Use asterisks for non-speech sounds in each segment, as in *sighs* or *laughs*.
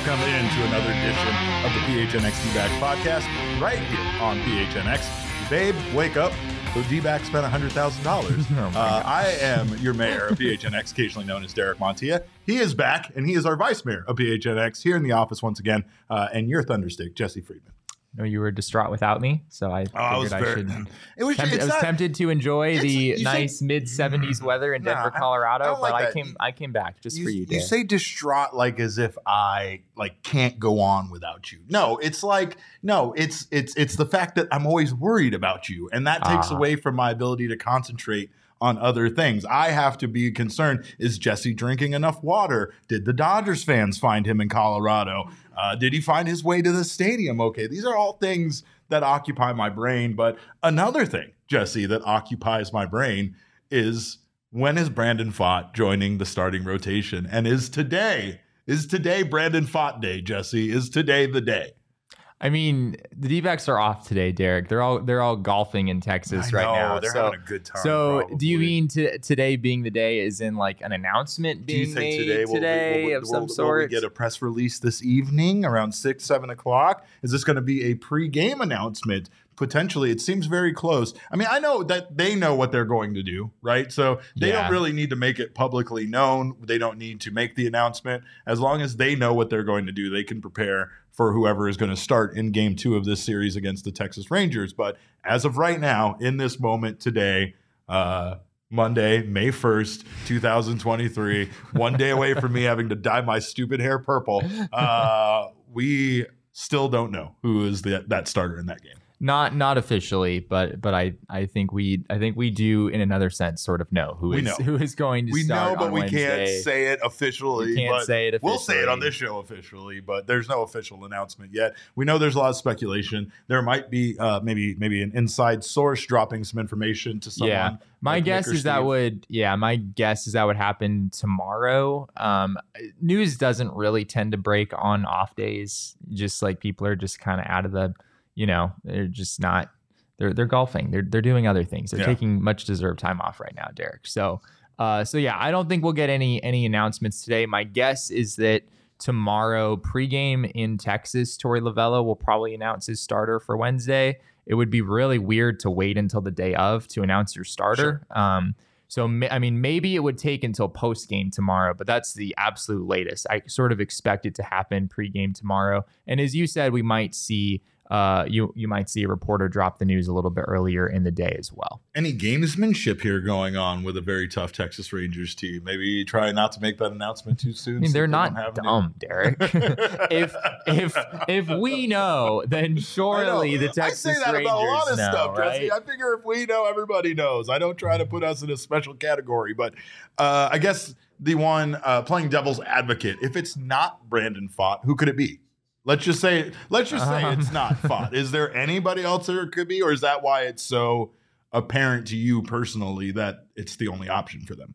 Welcome into another edition of the PHNX D-Back podcast right here on PHNX. Babe, wake up. The D-Back spent $100,000. *laughs* uh, I am your mayor of PHNX, occasionally known as Derek Montilla. He is back, and he is our vice mayor of PHNX here in the office once again. Uh, and your Thunderstick, Jesse Friedman. Know you were distraught without me, so I Oh, I was figured I, should. *laughs* It was, Tempt- I was not- tempted to enjoy the nice mid 70s weather in Denver, I- I Colorado, don't but like I that. came I came back just you, for you, you Dave. say distraught like as if I like can't go on without you. No, it's like no, it's it's it's the fact that I'm always worried about you, and that takes Ah. away from my ability to concentrate on other things. I have to be concerned: is Jesse drinking enough water? Did the Dodgers fans find him in Colorado? Uh, did he find his way to the stadium? Okay, these are all things that occupy my brain. But another thing, Jesse, that occupies my brain is when is Brandon Pfaadt joining the starting rotation? And is today, is today Brandon Pfaadt day, Jesse? Is today the day? I mean, the D-backs are off today, Derek. They're all they're all golfing in Texas I right know, now. They're so, having a good time. so do you mean to, today being the day is in like an announcement Do being you think made today, will, we- today will, of will- some will sort? we get a press release this evening around six, seven o'clock? Is this going to be a pre-game announcement? Potentially, it seems very close. I mean, I know that they know what they're going to do, right? So they Yeah. don't really need to make it publicly known. They don't need to make the announcement. As long as they know what they're going to do, they can prepare for whoever is going to start in game two of this series against the Texas Rangers. But as of right now, in this moment today, uh, Monday, May 1st, 2023, one day away from me having to dye my stupid hair purple, uh, we still don't know who is the, that starter in that game. Not not officially, but but I I think we I think we do in another sense sort of know who We is know. who is going to We know, but we Wednesday. can't say it officially. We can't say it We'll say it on this show officially, but there's no official announcement yet. We know there's a lot of speculation. There might be uh, maybe maybe an inside source dropping some information to someone. Yeah. My like guess is that would yeah, my guess is that would happen tomorrow. Um news doesn't really tend to break on off days. Just like people are just kind of out of the, you know, they're just not they're they're golfing. They're they're doing other things. They're Yeah. taking much deserved time off right now, Derek. So uh so yeah, I don't think we'll get any any announcements today. My guess is that tomorrow pregame in Texas, Torey Lovullo will probably announce his starter for Wednesday. It would be really weird to wait until the day of to announce your starter. Um, so ma- I mean, maybe it would take until post game tomorrow, but that's the absolute latest. I sort of expect it to happen pregame tomorrow. And as you said, we might see uh, you you might see a reporter drop the news a little bit earlier in the day as well. any gamesmanship here going on with a very tough Texas Rangers team. Maybe try not to make that announcement too soon. I mean, they're they not don't have any- dumb, Derek. *laughs* if if if we know, then surely know. the Texas Rangers I say that Rangers about a lot of know, stuff, right? Jesse. I figure if we know, everybody knows. I don't try to put us in a special category, but uh, I guess the one uh, playing devil's advocate, if it's not Brandon Pfaadt, who could it be? Let's just say, let's just say Um. it's not Pfaadt. *laughs* Is there anybody else there it could be, or is that why it's so apparent to you personally that it's the only option for them?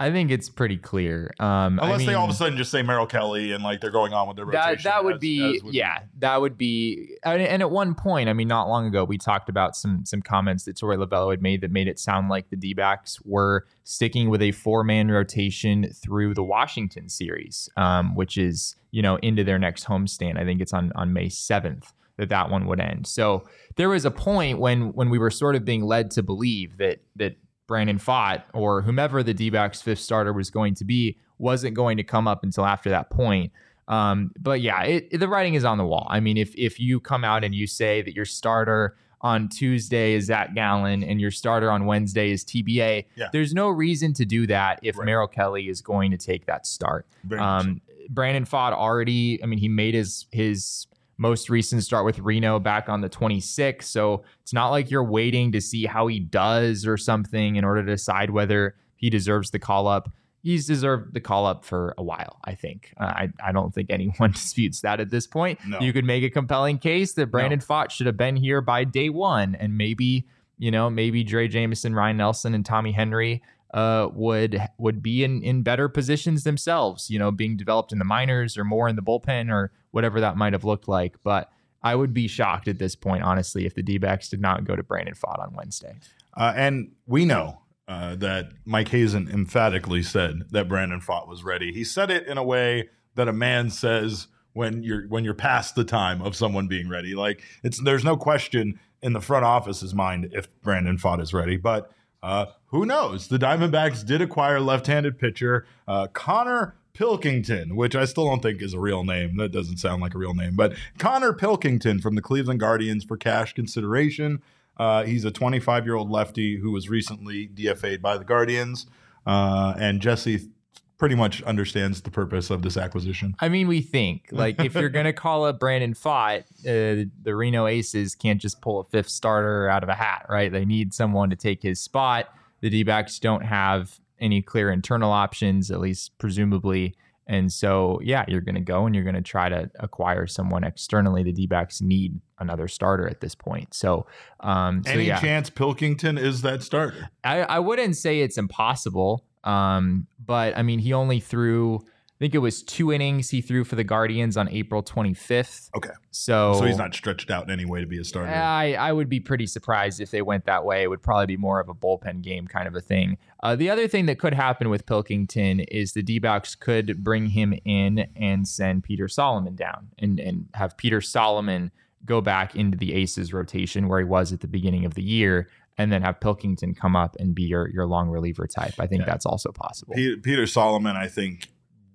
I think it's pretty clear. Um, I Unless they all of a sudden just say Merrill Kelly and like they're going on with their rotation. that that would as- be as would yeah that would be and, at one point i mean not long ago we talked about some some comments that Torey Lovullo had made that made it sound like the d-backs were sticking with a four-man rotation through the washington series um, which is you know into their next homestand i think it's on on may 7th that that one would end. So there was a point when when we were sort of being led to believe that that Brandon Pfaadt or whomever the D-backs fifth starter was going to be wasn't going to come up until after that point. Um, but yeah, it, it, the writing is on the wall. I mean, if if you come out and you say that your starter on Tuesday is Zach Gallen and your starter on Wednesday is TBA, Yeah. there's no reason to do that if Right. Merrill Kelly is going to take that start. Um, Brandon Pfaadt already, I mean, he made his his most recent start with Reno back on the 26th. So it's not like you're waiting to see how he does or something in order to decide whether he deserves the call up. He's deserved the call up for a while, I think. Uh, I, I don't think anyone *laughs* disputes that at this point. No. You could make a compelling case that Brandon Pfaadt should have been here by day one and maybe, you know, maybe Drey Jameson, Ryne Nelson, and Tommy Henry uh, would would be in in better positions themselves, you know, being developed in the minors or more in the bullpen or whatever that might have looked like. But I would be shocked at this point, honestly, if the D backs did not go to Brandon Pfaadt on Wednesday. Uh, and we know uh, that Mike Hazen emphatically said that Brandon Pfaadt was ready. He said it in a way that a man says when you're when you're past the time of someone being ready. Like it's there's no question in the front office's mind if Brandon Pfaadt is ready, but uh, who knows? The Diamondbacks did acquire left-handed pitcher uh, Connor Pilkington, which I still don't think is a real name. That doesn't sound like a real name, but Connor Pilkington from the Cleveland Guardians for cash consideration. Uh, he's a 25 year old lefty who was recently DFA'd by the Guardians. Uh, and Jesse pretty much understands the purpose of this acquisition. I mean, we think *laughs* like if you're gonna call up Brandon Pfaadt, uh, the Reno Aces can't just pull a fifth starter out of a hat, right? They need someone to take his spot. The D-backs don't have any clear internal options, at least presumably. And so, yeah, you're going to go and you're going to try to acquire someone externally. The D-backs need another starter at this point. So, um, so Any yeah. chance Pilkington is that starter? I, I wouldn't say it's impossible. Um, but I mean, he only threw, think it was two innings he threw for the Guardians on April 25th. Okay. So, So he's not stretched out in any way to be a starter. I, I would be pretty surprised if they went that way. It would probably be more of a bullpen game kind of a thing. Uh, the other thing that could happen with Pilkington is the D could bring him in and send Peter Solomon down and, and have Peter Solomon go back into the Aces rotation where he was at the beginning of the year. And then have Pilkington come up and be your, your long reliever type. I think Yeah. that's also possible. Peter, Peter Solomon, I think,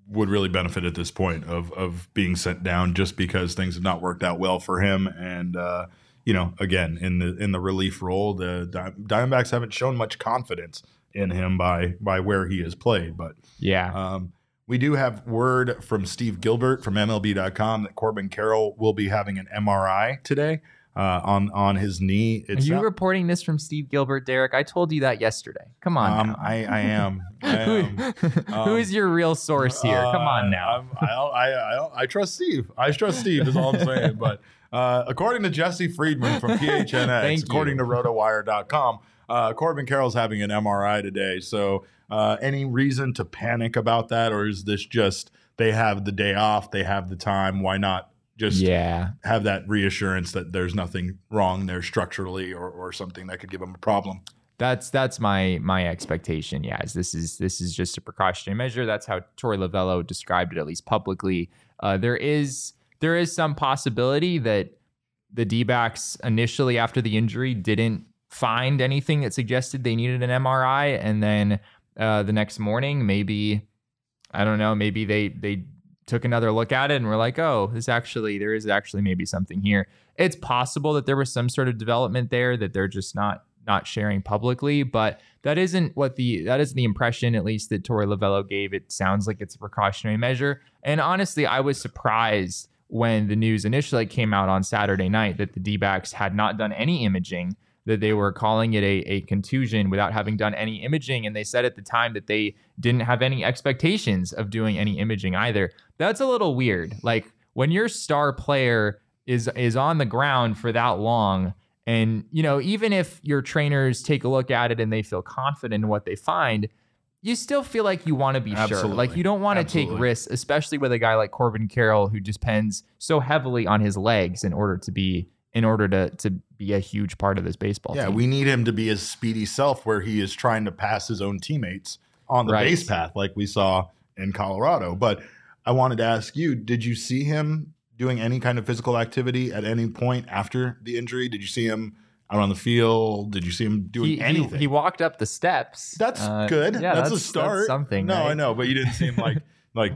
would really benefit at this point of of being sent down just because things have not worked out well for him. And uh, you know, again, in the in the relief role, the Diamondbacks haven't shown much confidence in him by by where he has played. But yeah. um, we do have word from Steve Gilbert from MLB.com that Corbin Carroll will be having an MRI today uh, on on his knee. Are you not- reporting this from Steve Gilbert, Derek? I told you that yesterday. Come on. um. I, I am. *laughs* I am. *laughs* Um, is your real source here? Come on Uh, now. I, I, I, I trust Steve. I trust Steve is all I'm saying. But uh, according to Jesse Friedman from *laughs* PHNX, Thank you. according to RotoWire.com, uh, Corbin Carroll's having an MRI today. So uh, any reason to panic about that, or is this just they have the day off, they have the time? Why not just yeah. have that reassurance that there's nothing wrong there structurally or, or something that could give them a problem? That's that's my my expectation. Yeah, is this is this is just a precautionary measure. That's how Torey Lovullo described it, at least publicly. Uh, there is there is some possibility that the D-backs initially after the injury didn't find anything that suggested they needed an MRI, and then uh, the next morning maybe I don't know, maybe they they took another look at it and we're like, oh, this actually there is actually maybe something here. It's possible that there was some sort of development there that they're just not not sharing publicly, but that isn't what the that is the impression at least that Torey Lovullo gave. It sounds like it's a precautionary measure. And honestly, I was surprised when the news initially came out on Saturday night that the D-backs had not done any imaging, that they were calling it a, a contusion without having done any imaging. And they said at the time that they didn't have any expectations of doing any imaging either. That's a little weird. Like when your star player is is on the ground for that long and you know even if your trainers take a look at it and they feel confident in what they find you still feel like you want to be sure like you don't want to take risks especially with a guy like Corbin Carroll who depends so heavily on his legs in order to be in order to to be a huge part of this baseball Yeah, team. we need him to be his speedy self where he is trying to pass his own teammates on the Right. base path like we saw in Colorado. But I wanted to ask you, did you see him doing any kind of physical activity at any point after the injury? Did you see him out on the field? Did you see him doing he, he, anything? he walked up the steps. that's Uh, good. Yeah, that's, that's, a start. That's something. No, right? I know, but you didn't see him like *laughs* like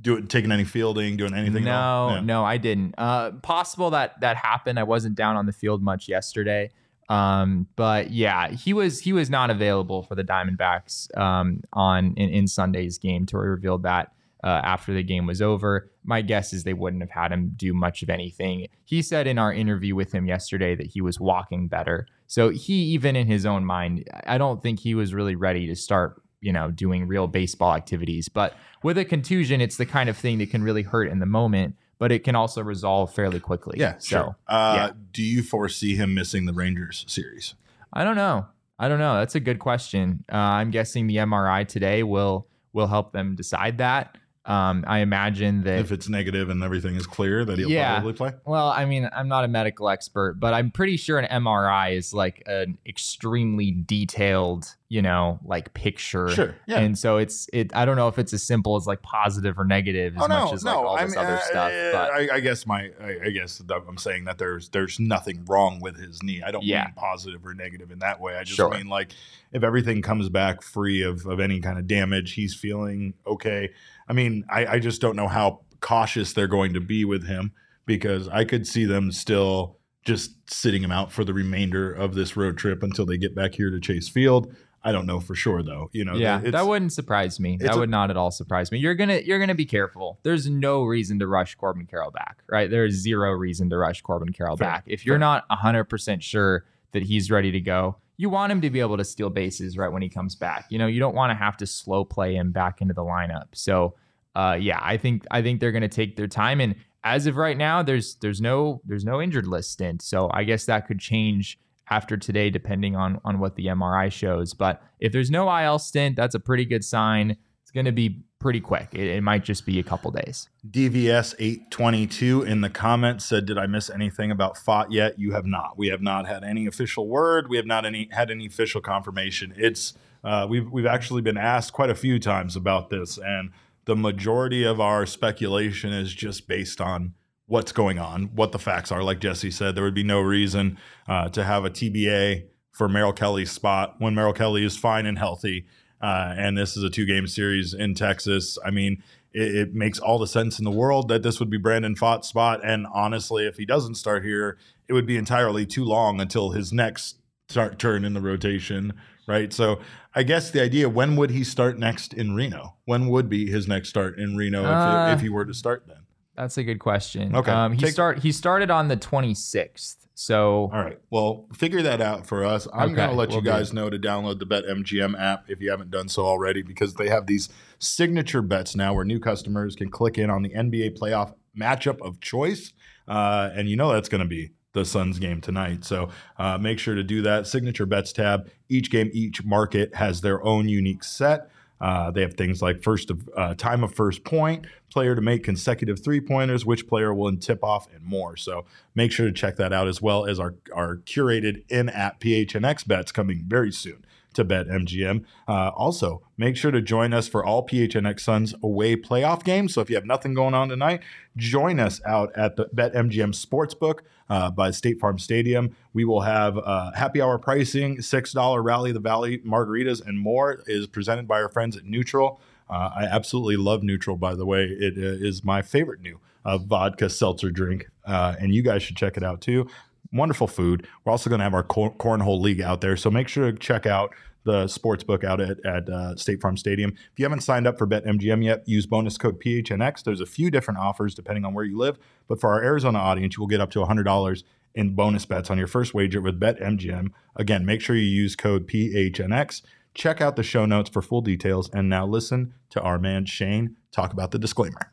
do it, taking any fielding, doing anything. No, Yeah. no, I didn't. Uh, possible that that happened. I wasn't down on the field much yesterday. Um, but yeah, he was he was not available for the Diamondbacks um, on in, in Sunday's game. Torey revealed that uh, after the game was over. My guess is they wouldn't have had him do much of anything. He said in our interview with him yesterday that he was walking better. So he even in his own mind, I don't think he was really ready to start you know doing real baseball activities. But with a contusion, it's the kind of thing that can really hurt in the moment, but it can also resolve fairly quickly. Yeah, So sure. Uh, yeah. Do you foresee him missing the Rangers series? I don't know. I don't know. That's a good question. Uh, I'm guessing the MRI today will will help them decide that. Um, I imagine that If it's negative and everything is clear, that he'll Yeah. probably play. Well, I mean, I'm not a medical expert, but I'm pretty sure an MRI is like an extremely detailed, you know, like picture. Sure. Yeah. And so it's it. I don't know if it's as simple as like positive or negative as oh no, much as like no. all I this mean, other uh, stuff. uh, But I, I guess my, I, I guess I'm saying that there's there's nothing wrong with his knee. I don't Yeah. mean positive or negative in that way. I just Sure. mean like if everything comes back free of of any kind of damage, he's feeling okay. I mean, I, I just don't know how cautious they're going to be with him because I could see them still just sitting him out for the remainder of this road trip until they get back here to Chase Field. I don't know for sure though. You know, yeah, that wouldn't surprise me. That a- would not at all surprise me. You're gonna you're gonna be careful. There's no reason to rush Corbin Carroll back, right? There is zero reason to rush Corbin Carroll Fair, back. If you're fair. not 100 percent sure that he's ready to go, you want him to be able to steal bases right when he comes back. You know, you don't want to have to slow play him back into the lineup. So, uh, yeah, I think I think they're gonna take their time. And as of right now, there's there's no there's no injured list stint. So I guess that could change after today, depending on on what the MRI shows. But if there's no IL stint, that's a pretty good sign. It's going to be pretty quick. It, it might just be a couple days. DVS 822 in the comments said, Did I miss anything about Pfaadt yet? You have not. We have not had any official word. We have not any had any official confirmation. It's uh, we've we've actually been asked quite a few times about this, and the majority of our speculation is just based on what's going on, what the facts are. Like Jesse said, there would be no reason uh, to have a TBA for Merrill Kelly's spot when Merrill Kelly is fine and healthy. Uh, and this is a two game series in Texas. I mean, it, it makes all the sense in the world that this would be Brandon Pfaadt's spot. And honestly, if he doesn't start here, it would be entirely too long until his next start, turn in the rotation, right? So I guess the idea when would he start next in Reno? When would be his next start in Reno Uh, if, if he were to start then? That's a good question. Okay, Um, he take- start he started on the 26th. So All right. Well, figure that out for us. I'm Okay, going to let you will do. guys know to download the BetMGM app if you haven't done so already because they have these signature bets now where new customers can click in on the NBA playoff matchup of choice. Uh, and you know that's going to be the Suns game tonight. So uh, make sure to do that. Signature bets tab. Each game, each market has their own unique set. Uh, they have things like first of uh, time of first point, player to make consecutive three pointers, which player will tip off, and more. So make sure to check that out as well as our our curated in-app PHNX bets coming very soon to BetMGM. Uh, also, make sure to join us for all PHNX Suns away playoff games. So if you have nothing going on tonight, join us out at the BetMGM Sportsbook uh, by State Farm Stadium. We will have uh, happy hour pricing, $6 Rally the Valley margaritas, and more is presented by our friends at NÜTRL. Uh, I absolutely love NÜTRL, by the way. It uh, is my favorite new uh, vodka seltzer drink, uh, and you guys should check it out too. Wonderful food. We're also going to have our cor- cornhole league out there, so make sure to check out the sports book out at, at uh, State Farm Stadium. If you haven't signed up for BetMGM yet, use bonus code PHNX. There's a few different offers depending on where you live, but for our Arizona audience, you will get up to $100 in bonus bets on your first wager with BetMGM. Again, make sure you use code PHNX. Check out the show notes for full details. And now listen to our man Shane talk about the disclaimer.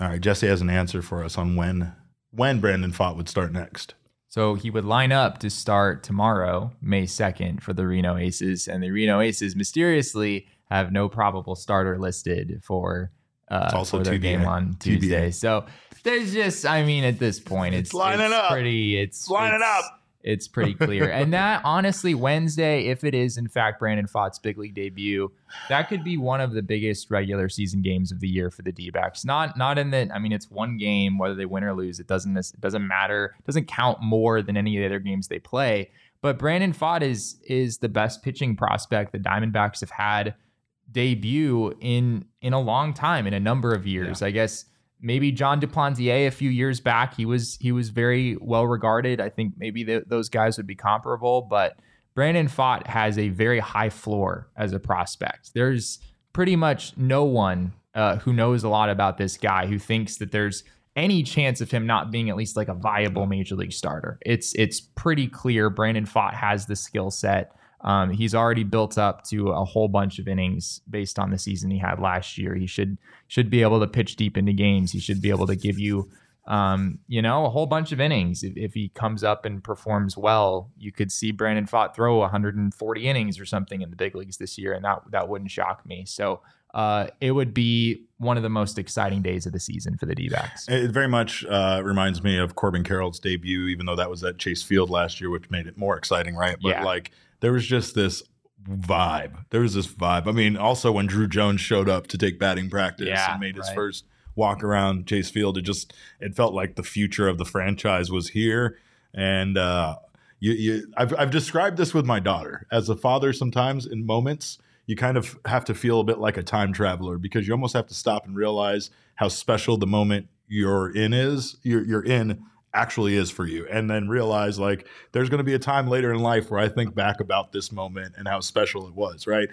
All right, Jesse has an answer for us on when when Brandon Pfaadt would start next. So he would line up to start tomorrow, May 2nd, for the Reno Aces. And the Reno Aces mysteriously have no probable starter listed for, uh, also for their TBA. game on TBA. Tuesday. So there's just, I mean, at this point, it's, It's lining it's up. pretty, it's, It's lining it's- up. It's pretty clear. and *laughs* that, honestly, Wednesday, if it is in fact Brandon Pfaadt's big league debut, that could be one of the biggest regular season games of the year for the D-backs. Not not in that I mean it's one game whether they win or lose it doesn't it doesn't matter. It doesn't count more than any of the other games they play. But Brandon Pfaadt is is the best pitching prospect the Diamondbacks have had debut in in a long time in a number of years. I guess maybe Jon Duplantier a few years back he was he was very well regarded. I think maybe th- those guys would be comparable, but Brandon Pfaadt has a very high floor as a prospect. There's pretty much no one uh, who knows a lot about this guy who thinks that there's any chance of him not being at least like a viable major league starter. It's it's pretty clear Brandon Pfaadt has the skill set. Um, he's already built up to a whole bunch of innings based on the season he had last year. He should should be able to pitch deep into games. He should be able to give you um, you know, a whole bunch of innings. If, if he comes up and performs well, you could see Brandon Pfaadt throw 140 innings or something in the big leagues this year, and that that wouldn't shock me. So uh, it would be one of the most exciting days of the season for the D-backs. It very much uh, reminds me of Corbin Carroll's debut, even though that was at Chase Field last year, which made it more exciting, right? But Yeah. like there was just this vibe. There was this vibe. I mean, also when Druw Jones showed up to take batting practice Yeah, and made his right. first walk around Chase Field, it just it felt like the future of the franchise was here. And uh, you, you, I've, I've described this with my daughter as a father. Sometimes in moments, you kind of have to feel a bit like a time traveler because you almost have to stop and realize how special the moment you're in is. You're, you're in actually is for you, and then realize like there's going to be a time later in life where I think back about this moment and how special it was. Right.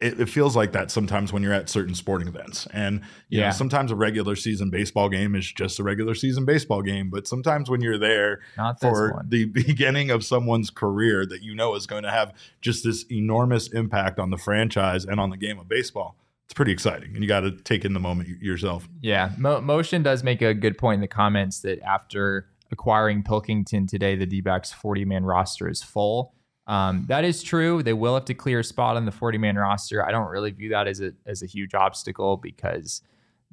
It, it feels like that sometimes when you're at certain sporting events, and you Yeah. know, sometimes a regular season baseball game is just a regular season baseball game. But sometimes when you're there, Not for one. the *laughs* beginning of someone's career that you know is going to have just this enormous impact on the franchise and on the game of baseball. It's pretty exciting, and you got to take in the moment yourself. Yeah, Mo- Motion does make a good point in the comments that after acquiring Pilkington today, the D-backs 40-man roster is full. Um, that is true. They will have to clear a spot on the 40-man roster. I don't really view that as a as a huge obstacle because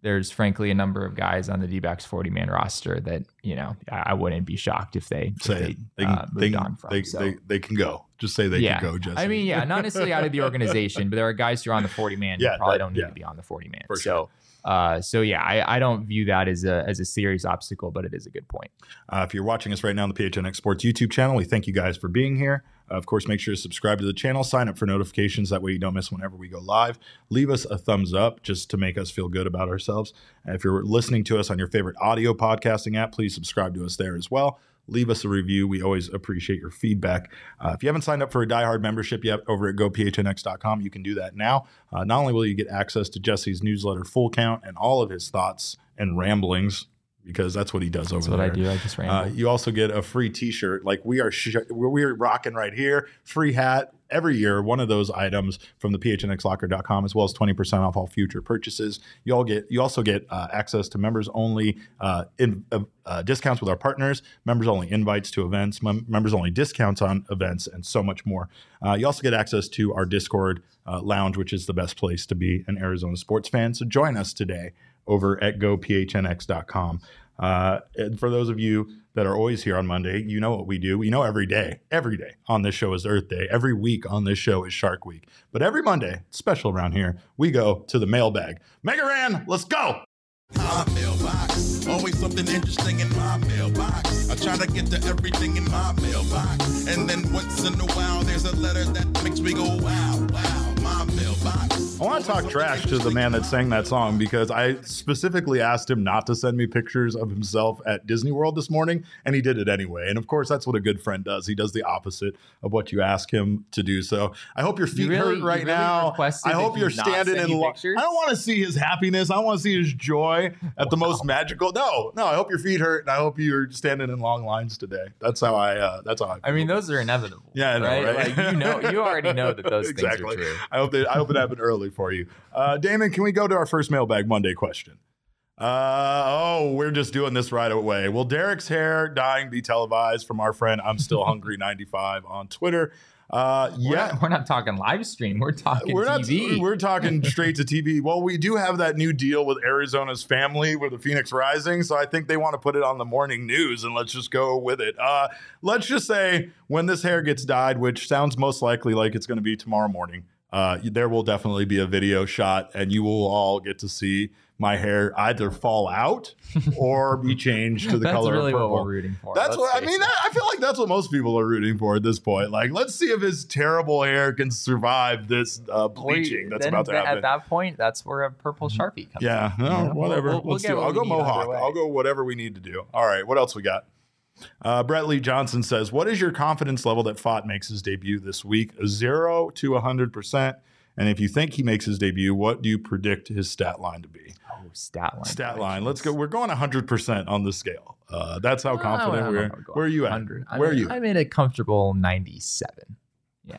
there's frankly a number of guys on the D-backs 40-man roster that you know I, I wouldn't be shocked if they, if Say they. They, uh, can- moved they, on from. they, So- they, they can go. Just say they yeah. can go, Jesse. I mean, yeah, not necessarily out of the *laughs* organization, but there are guys who are on the 40 man Yeah, who probably that- don't need yeah. to be on the 40 man. For So, uh, so yeah, I, I don't view that as a as a serious obstacle, but it is a good point. Uh, if you're watching us right now on the PHNX Sports YouTube channel, we thank you guys for being here. Of course, make sure to subscribe to the channel, sign up for notifications. That way you don't miss whenever we go live. Leave us a thumbs up just to make us feel good about ourselves. And if you're listening to us on your favorite audio podcasting app, please subscribe to us there as well. Leave us a review. We always appreciate your feedback. Uh, if you haven't signed up for a Die Hard membership yet over at gophnx.com, you can do that now. Uh, not only will you get access to Jesse's newsletter, Full Count, and all of his thoughts and ramblings, because that's what he does over That's what there. I do. I just ramble. Uh, you also get a free T-shirt, like we are sh- we're rocking right here. Free hat every year. One of those items from the phnxlocker.com, as well as twenty percent off all future purchases. You all get. You also get uh, access to members only uh, in, uh, uh, discounts with our partners, members only invites to events, mem- members only discounts on events, and so much more. Uh, you also get access to our Discord uh, lounge, which is the best place to be an Arizona sports fan. So join us today over at gophnx.com. Uh, and for those of you that are always here on Monday, you know what we do. We know every day, every day on this show is Earth Day. Every week on this show is Shark Week. But every Monday, special around here, we go to the mailbag. Megaran, let's go. My mailbox, always something interesting in my mailbox. I try to get to everything in my mailbox, and then once in a while there's a letter that makes me go wow, wow. My mailbox. I want to talk trash to the man that sang that song because I specifically asked him not to send me pictures of himself at Disney World this morning, and he did it anyway. And of course, that's what a good friend does. He does the opposite of what you ask him to do. So I hope your feet really- hurt you right really now. I hope you're standing in you line. I don't want to see his happiness. I want to see his joy at the most magical. No, no. I hope your feet hurt, and I hope you're standing in long lines today. That's how I. Uh, that's how I. I mean, those are inevitable. Yeah, I know, right? Like, you know, you already know that those exactly. things are *laughs* true. I hope that I hope it happened early for you. Uh, Damon, can we go to our first mailbag Monday question? Uh, oh, we're just doing this right away. Will Derek's hair dying be televised from our friend I'm Still *laughs* Hungry 95 on Twitter? Uh, We're yeah. not, we're not talking live stream. We're talking We're not. TV. We're talking *laughs* straight to TV. Well, we do have that new deal with Arizona's family with the Phoenix Rising, so I think they want to put it on the morning news, and let's just go with it. Uh, let's just say when this hair gets dyed, which sounds most likely like it's going to be tomorrow morning, uh, there will definitely be a video shot, and you will all get to see my hair either fall out *laughs* or be changed to the That's color really of what purple. we're rooting for. That's Let's what I mean. That, I feel like that's what most people are rooting for at this point. Like, let's see if his terrible hair can survive this uh, bleaching that's Then- about to happen. At that point, that's where a purple sharpie comes. yeah, in. no, You whatever. we'll- we'll let's get do. what I'll go Mohawk. I'll go whatever we need to do. All right. What else we got? Uh, Brett Lee Johnson says, "What is your confidence level that Pfaadt makes his debut this week? A zero to hundred percent. And if you think he makes his debut, what do you predict his stat line to be? Oh, stat line. Stat line. Let's go. We're going hundred percent on the scale. Uh, that's how confident don't we know are. if I'll go Where are you at? 100. I'm Where are you? I'm at a comfortable 97. Yeah.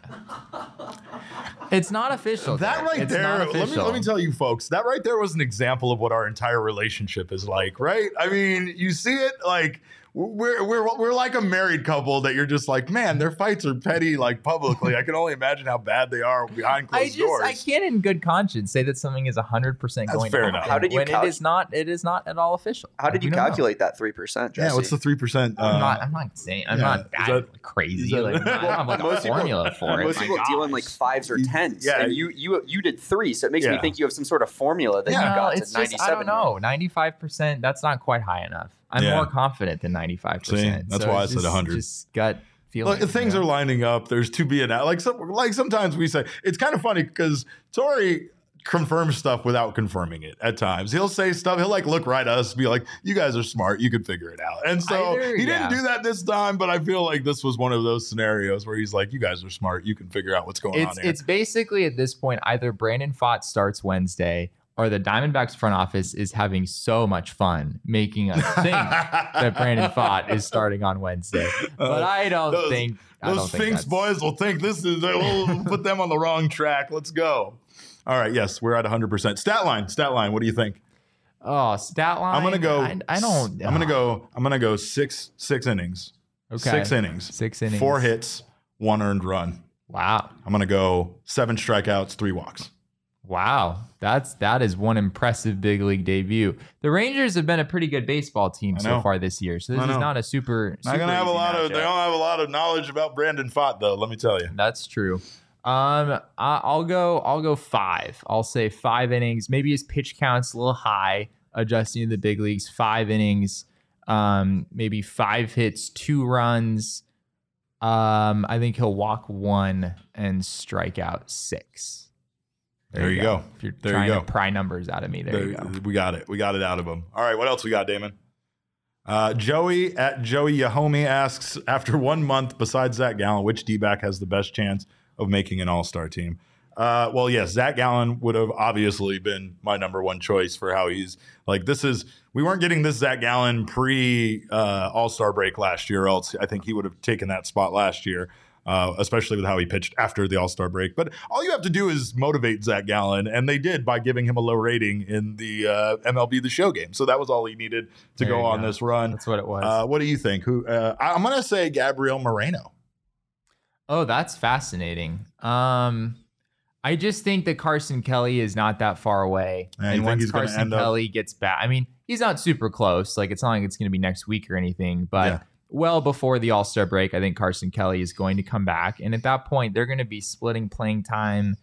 *laughs* it's not official. That Derek. right It's there, not let me let me tell you folks, that right there was an example of what our entire relationship is like, right? I mean, you see it like we're we're we're like a married couple that you're just like, man, their fights are petty like publicly. I can only imagine how bad they are behind I closed just doors. I can't in good conscience say that something is 100% That's going fair to enough. How did you when calc- it is not it is not at all official. How did We you don't know. calculate that three percent, Jesse? yeah, what's the three percent? uh, I'm not I'm not saying I'm yeah, not that, that- crazy. that- like, I don't have like a Most people- formula for it. Most My people deal in like fives or tens. yeah, and you you you did three, so it makes Yeah. me think you have some sort of formula that Yeah. you No, got to it's just ninety-seven. I don't know. Ninety five percent. That's not quite high enough. I'm Yeah. more confident than ninety five See, percent. that's why I said 100. Just gut feeling. Look, things you are lining up. There's to be an like some like sometimes we say it's kind of funny because Torey confirms stuff without confirming it at times. He'll say stuff, he'll like look right at us, be like, You guys are smart, you can figure it out. And so Either- he yeah. didn't do that this time, but I feel like this was one of those scenarios where he's like, You guys are smart, you can figure out what's going It's on here. it's basically at this point either Brandon Pfaadt starts Wednesday or the Diamondbacks front office is having so much fun making us think *laughs* that Brandon Pfaadt is starting on Wednesday. Uh, but I don't those- think I Those don't Sphinx boys will think this is we'll put them on the wrong track. Let's go. All right, yes, we're at 100%. Stat line, stat line. What do you think? Oh, stat line. I'm gonna go. I, I don't. I'm gonna go. *sighs* I'm gonna go six six innings. Okay. Six innings. Six innings. Four hits, one earned run. Wow. I'm gonna go seven strikeouts, three walks. Wow, that's that is one impressive big league debut. The Rangers have been a pretty good baseball team so far this year, so this is not a super. Not super gonna have a lot of. They matchup. don't have a lot of knowledge about Brandon Pfaadt, though. Let me tell you. That's true. Um, I, I'll go. I'll go five. I'll say five innings. Maybe his pitch count's a little high, adjusting to the big leagues. Five innings. Um, maybe five hits, two runs. Um, I think he'll walk one and strike out six. There you go. If you're There you trying go. to pry numbers out of me, there you go. We got it. We got it out of him. All right. What else we got, Damon? Uh, Joey at Joey Yahomi asks After one month, besides Zach Gallen, which D back has the best chance of making an all star team? Uh, well, yes, Zach Gallen would have obviously been my number one choice for how he's like. This is we weren't getting this Zach Gallen pre uh, All Star break last year, or else I think he would have taken that spot last year. Uh, especially with how he pitched after the All Star break. But all you have to do is motivate Zach Gallen, and they did by giving him a low rating in the uh, MLB The Show game. So that was all he needed to There go on go. this run. That's what it was. Uh, what do you think? Who uh, I'm going to say Gabriel Moreno. Oh, that's fascinating. Um, I just think that Carson Kelly is not that far away. Yeah, and once Carson end up- Kelly gets back, I mean, he's not super close. Like it's not like it's going to be next week or anything, but Yeah. Well before the All Star break, I think Carson Kelly is going to come back, and at that point, they're going to be splitting playing time.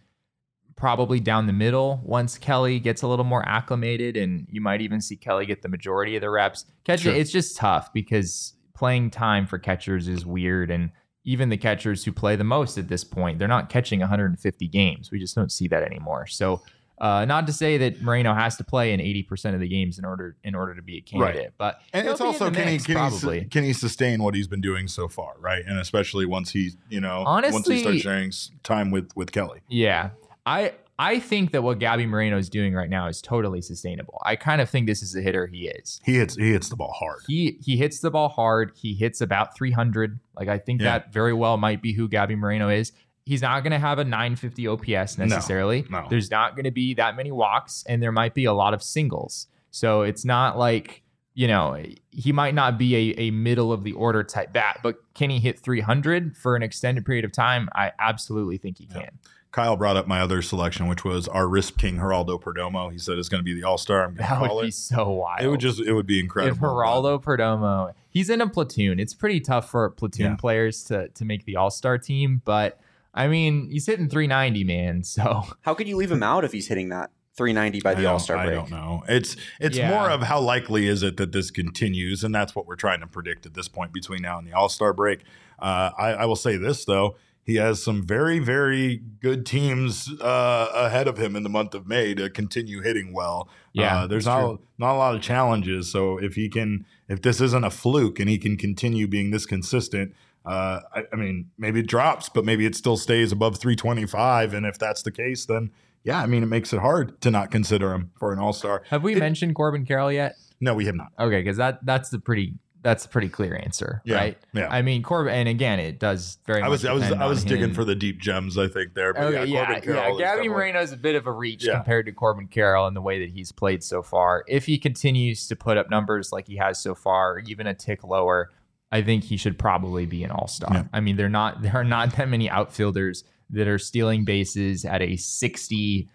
Probably down the middle once Kelly gets a little more acclimated, and you might even see Kelly get the majority of the reps. Catcher, Sure. it's just tough because playing time for catchers is weird, and even the catchers who play the most at this point, they're not catching 150 games. We just don't see that anymore. So, uh, not to say that Moreno has to play in 80% of the games in order in order to be a candidate, but And it's also the can he, mix, can, he, su- can he sustain what he's been doing so far, right? And especially once he, you know, once Honestly- he starts sharing s- time with with Kelly. Yeah. I I think that what Gabby Moreno is doing right now is totally sustainable. I kind of think this is the hitter he is. He hits he hits the ball hard. He he hits the ball hard. He hits about 300. Like I think Yeah. that very well might be who Gabby Moreno is. He's not going to have a 950 OPS necessarily. no. There's not going to be that many walks and there might be a lot of singles. So it's not like, you know, he might not be a, a middle of the order type bat, but can he hit 300 for an extended period of time? I absolutely think he can. Kyle brought up my other selection, which was our Risk King Geraldo Perdomo. He said it's going to be the All Star. I'm going to That call would be it. so wild. It would just it would be incredible. if Geraldo Perdomo, he's in a platoon. It's pretty tough for platoon Yeah. players to to make the All Star team, but I mean, he's hitting 390, man. So How could you leave him out if he's hitting that 390 by the All Star break? I don't know. It's it's Yeah. more of how likely is it that this continues, and that's what we're trying to predict at this point between now and the All Star break. Uh, I, I will say this though. He has some very, very good teams uh, ahead of him in the month of May to continue hitting well. Yeah, uh, there's not true. not a lot of challenges. So if he can, if this isn't a fluke and he can continue being this consistent, uh, I, I mean, maybe it drops, but maybe it still stays above 325. And if that's the case, then yeah, I mean, it makes it hard to not consider him for an All Star. have we mentioned Corbin Carroll yet? No, we have not. Okay, because that that's the pretty that's a pretty clear answer, Yeah, right? yeah. I mean, Corbin, and again, it does very. I was much I was I was digging him. for the deep gems. I think there. But Okay, yeah, yeah, yeah. Gabby definitely- Moreno is a bit of a reach Yeah. compared to Corbin Carroll in the way that he's played so far. If he continues to put up numbers like he has so far, even a tick lower, I think he should probably be an All Star. Yeah. I mean, they're not *laughs* there are not that many outfielders that are stealing bases at a sixty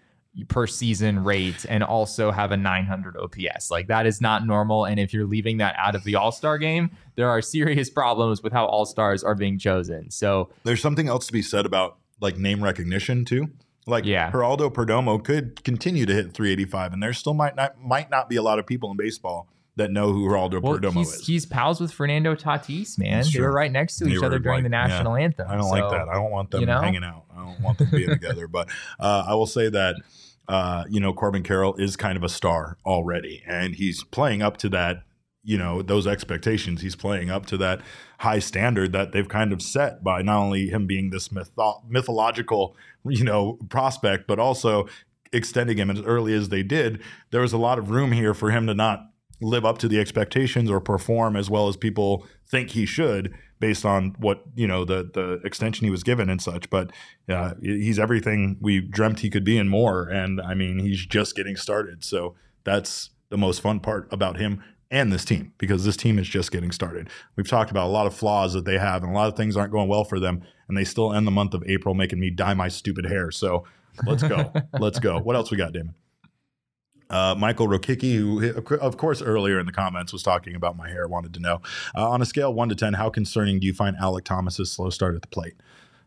per season rate and also have a 900 OPS. Like that is not normal. And if you're leaving that out of the All Star game, there are serious *laughs* problems with how All Stars are being chosen. So There's something else to be said about like name recognition too. Like Yeah. Geraldo Perdomo could continue to hit 385, and there still might not might not be a lot of people in baseball that know who Geraldo Well, Perdomo he's, is. he's pals with Fernando Tatis, man. They were right next to They each other during like- the national yeah. anthem. I don't So, like that. I don't want them you know? hanging out. I don't want them being *laughs* together. But uh, I will say that uh, you know Corbin Carroll is kind of a star already, and he's playing up to that. You know those expectations. He's playing up to that high standard that they've kind of set by not only him being this mytho- mythological, you know, prospect, but also extending him as early as they did. There was a lot of room here for him to not live up to the expectations or perform as well as people think he should based on what you know the the extension he was given and such. But uh, he's everything we dreamt he could be and more. And i mean he's just getting started. So that's the most fun part about him and this team because this team is just getting started. We've talked about a lot of flaws that they have and a lot of things aren't going well for them. And they still end the month of april making me dye my stupid hair. So let's go. *laughs* Let's go. What else we got damon uh, Michael Rokicki, who of course earlier in the comments was talking about my hair, wanted to know uh, on a scale one to ten, how concerning do you find Alek Thomas's slow start at the plate?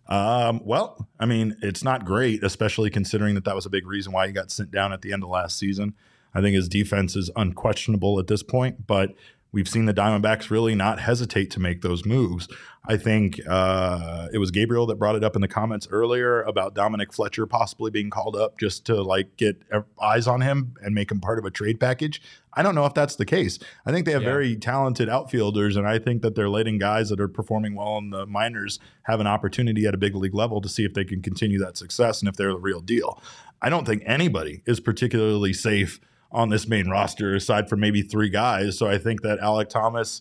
Um, well, I mean, it's not great, especially considering that that was a big reason why he got sent down at the end of last season. I think his defense is unquestionable at this point, but we've seen the Diamondbacks really not hesitate to make those moves. I think uh, it was Gabriel that brought it up in the comments earlier about Dominic Fletcher possibly being called up just to like get eyes on him and make him part of a trade package. I don't know if that's the case. I think they have Yeah. very talented outfielders, and I think that they're letting guys that are performing well in the minors have an opportunity at a big league level to see if they can continue that success and if they're the real deal. I don't think anybody is particularly safe on this main roster aside from maybe three guys. So I think that Alek Thomas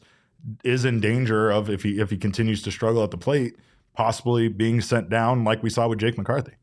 is in danger of if he if he continues to struggle at the plate, possibly being sent down like we saw with Jake McCarthy.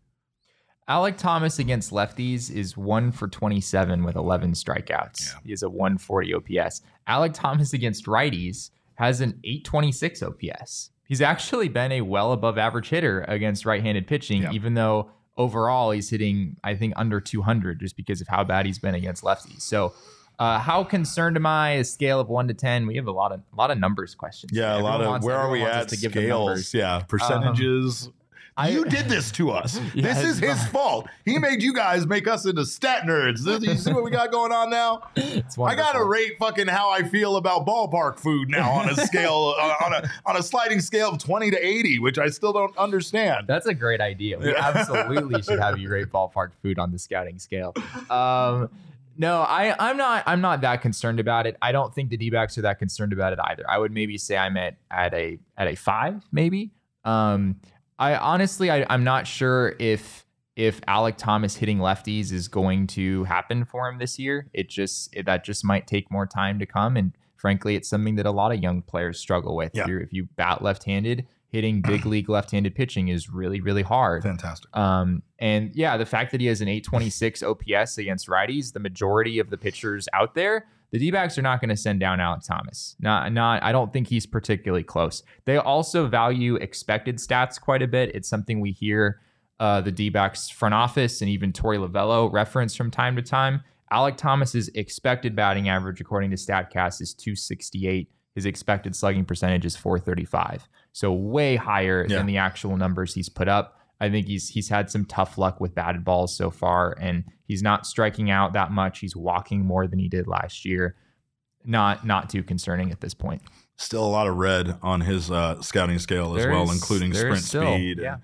Alek Thomas against lefties is one for 27 with 11 strikeouts. Yeah. He has a 140 OPS. Alek Thomas against righties has an 826 OPS. He's actually been a well above average hitter against right handed pitching, Yeah. even though overall he's hitting, I think, under 200 just because of how bad he's been against lefties. So, uh, how concerned am I? A scale of one to 10. We have a lot of a lot of numbers questions. Yeah, a Everyone lot of wants- where are we at? to give them Scales, numbers. yeah, percentages. I- you did this to us. Yeah, *laughs* this is his fault. He made you guys make us into stat nerds. You see what we got going on now? I gotta rate fucking how I feel about ballpark food now on a scale on, *laughs* on a on a sliding scale of twenty to eighty, which I still don't understand. That's a great idea. We absolutely should have you rate ballpark food on the scouting scale. Um, no, I, I'm not. I'm not that concerned about it. I don't think the D-backs are that concerned about it either. I would maybe say I'm at at a at a five, maybe. Um, I honestly, I, I'm not sure if if Alek Thomas hitting lefties is going to happen for him this year. It just it, that just might take more time to come. And frankly, it's something that a lot of young players struggle with. Yeah. If you bat left-handed, hitting big league left-handed pitching is really, really hard. Fantastic. Um, and yeah, the fact that he has an 826 OPS against righties, the majority of the pitchers out there, the D-backs are not going to send down Alek Thomas. Not, not. I don't think he's particularly close. They also value expected stats quite a bit. It's something we hear uh, the D-backs front office and even Torey Lovullo reference from time to time. Alek Thomas's expected batting average, according to Statcast, is 268. His expected slugging percentage is 435. So way higher Yeah. than the actual numbers he's put up. I think he's he's had some tough luck with batted balls so far, and he's not striking out that much. He's walking more than he did last year. Not not too concerning at this point. Still a lot of red on his uh, scouting scale as There well, is- including sprint still, speed yeah. and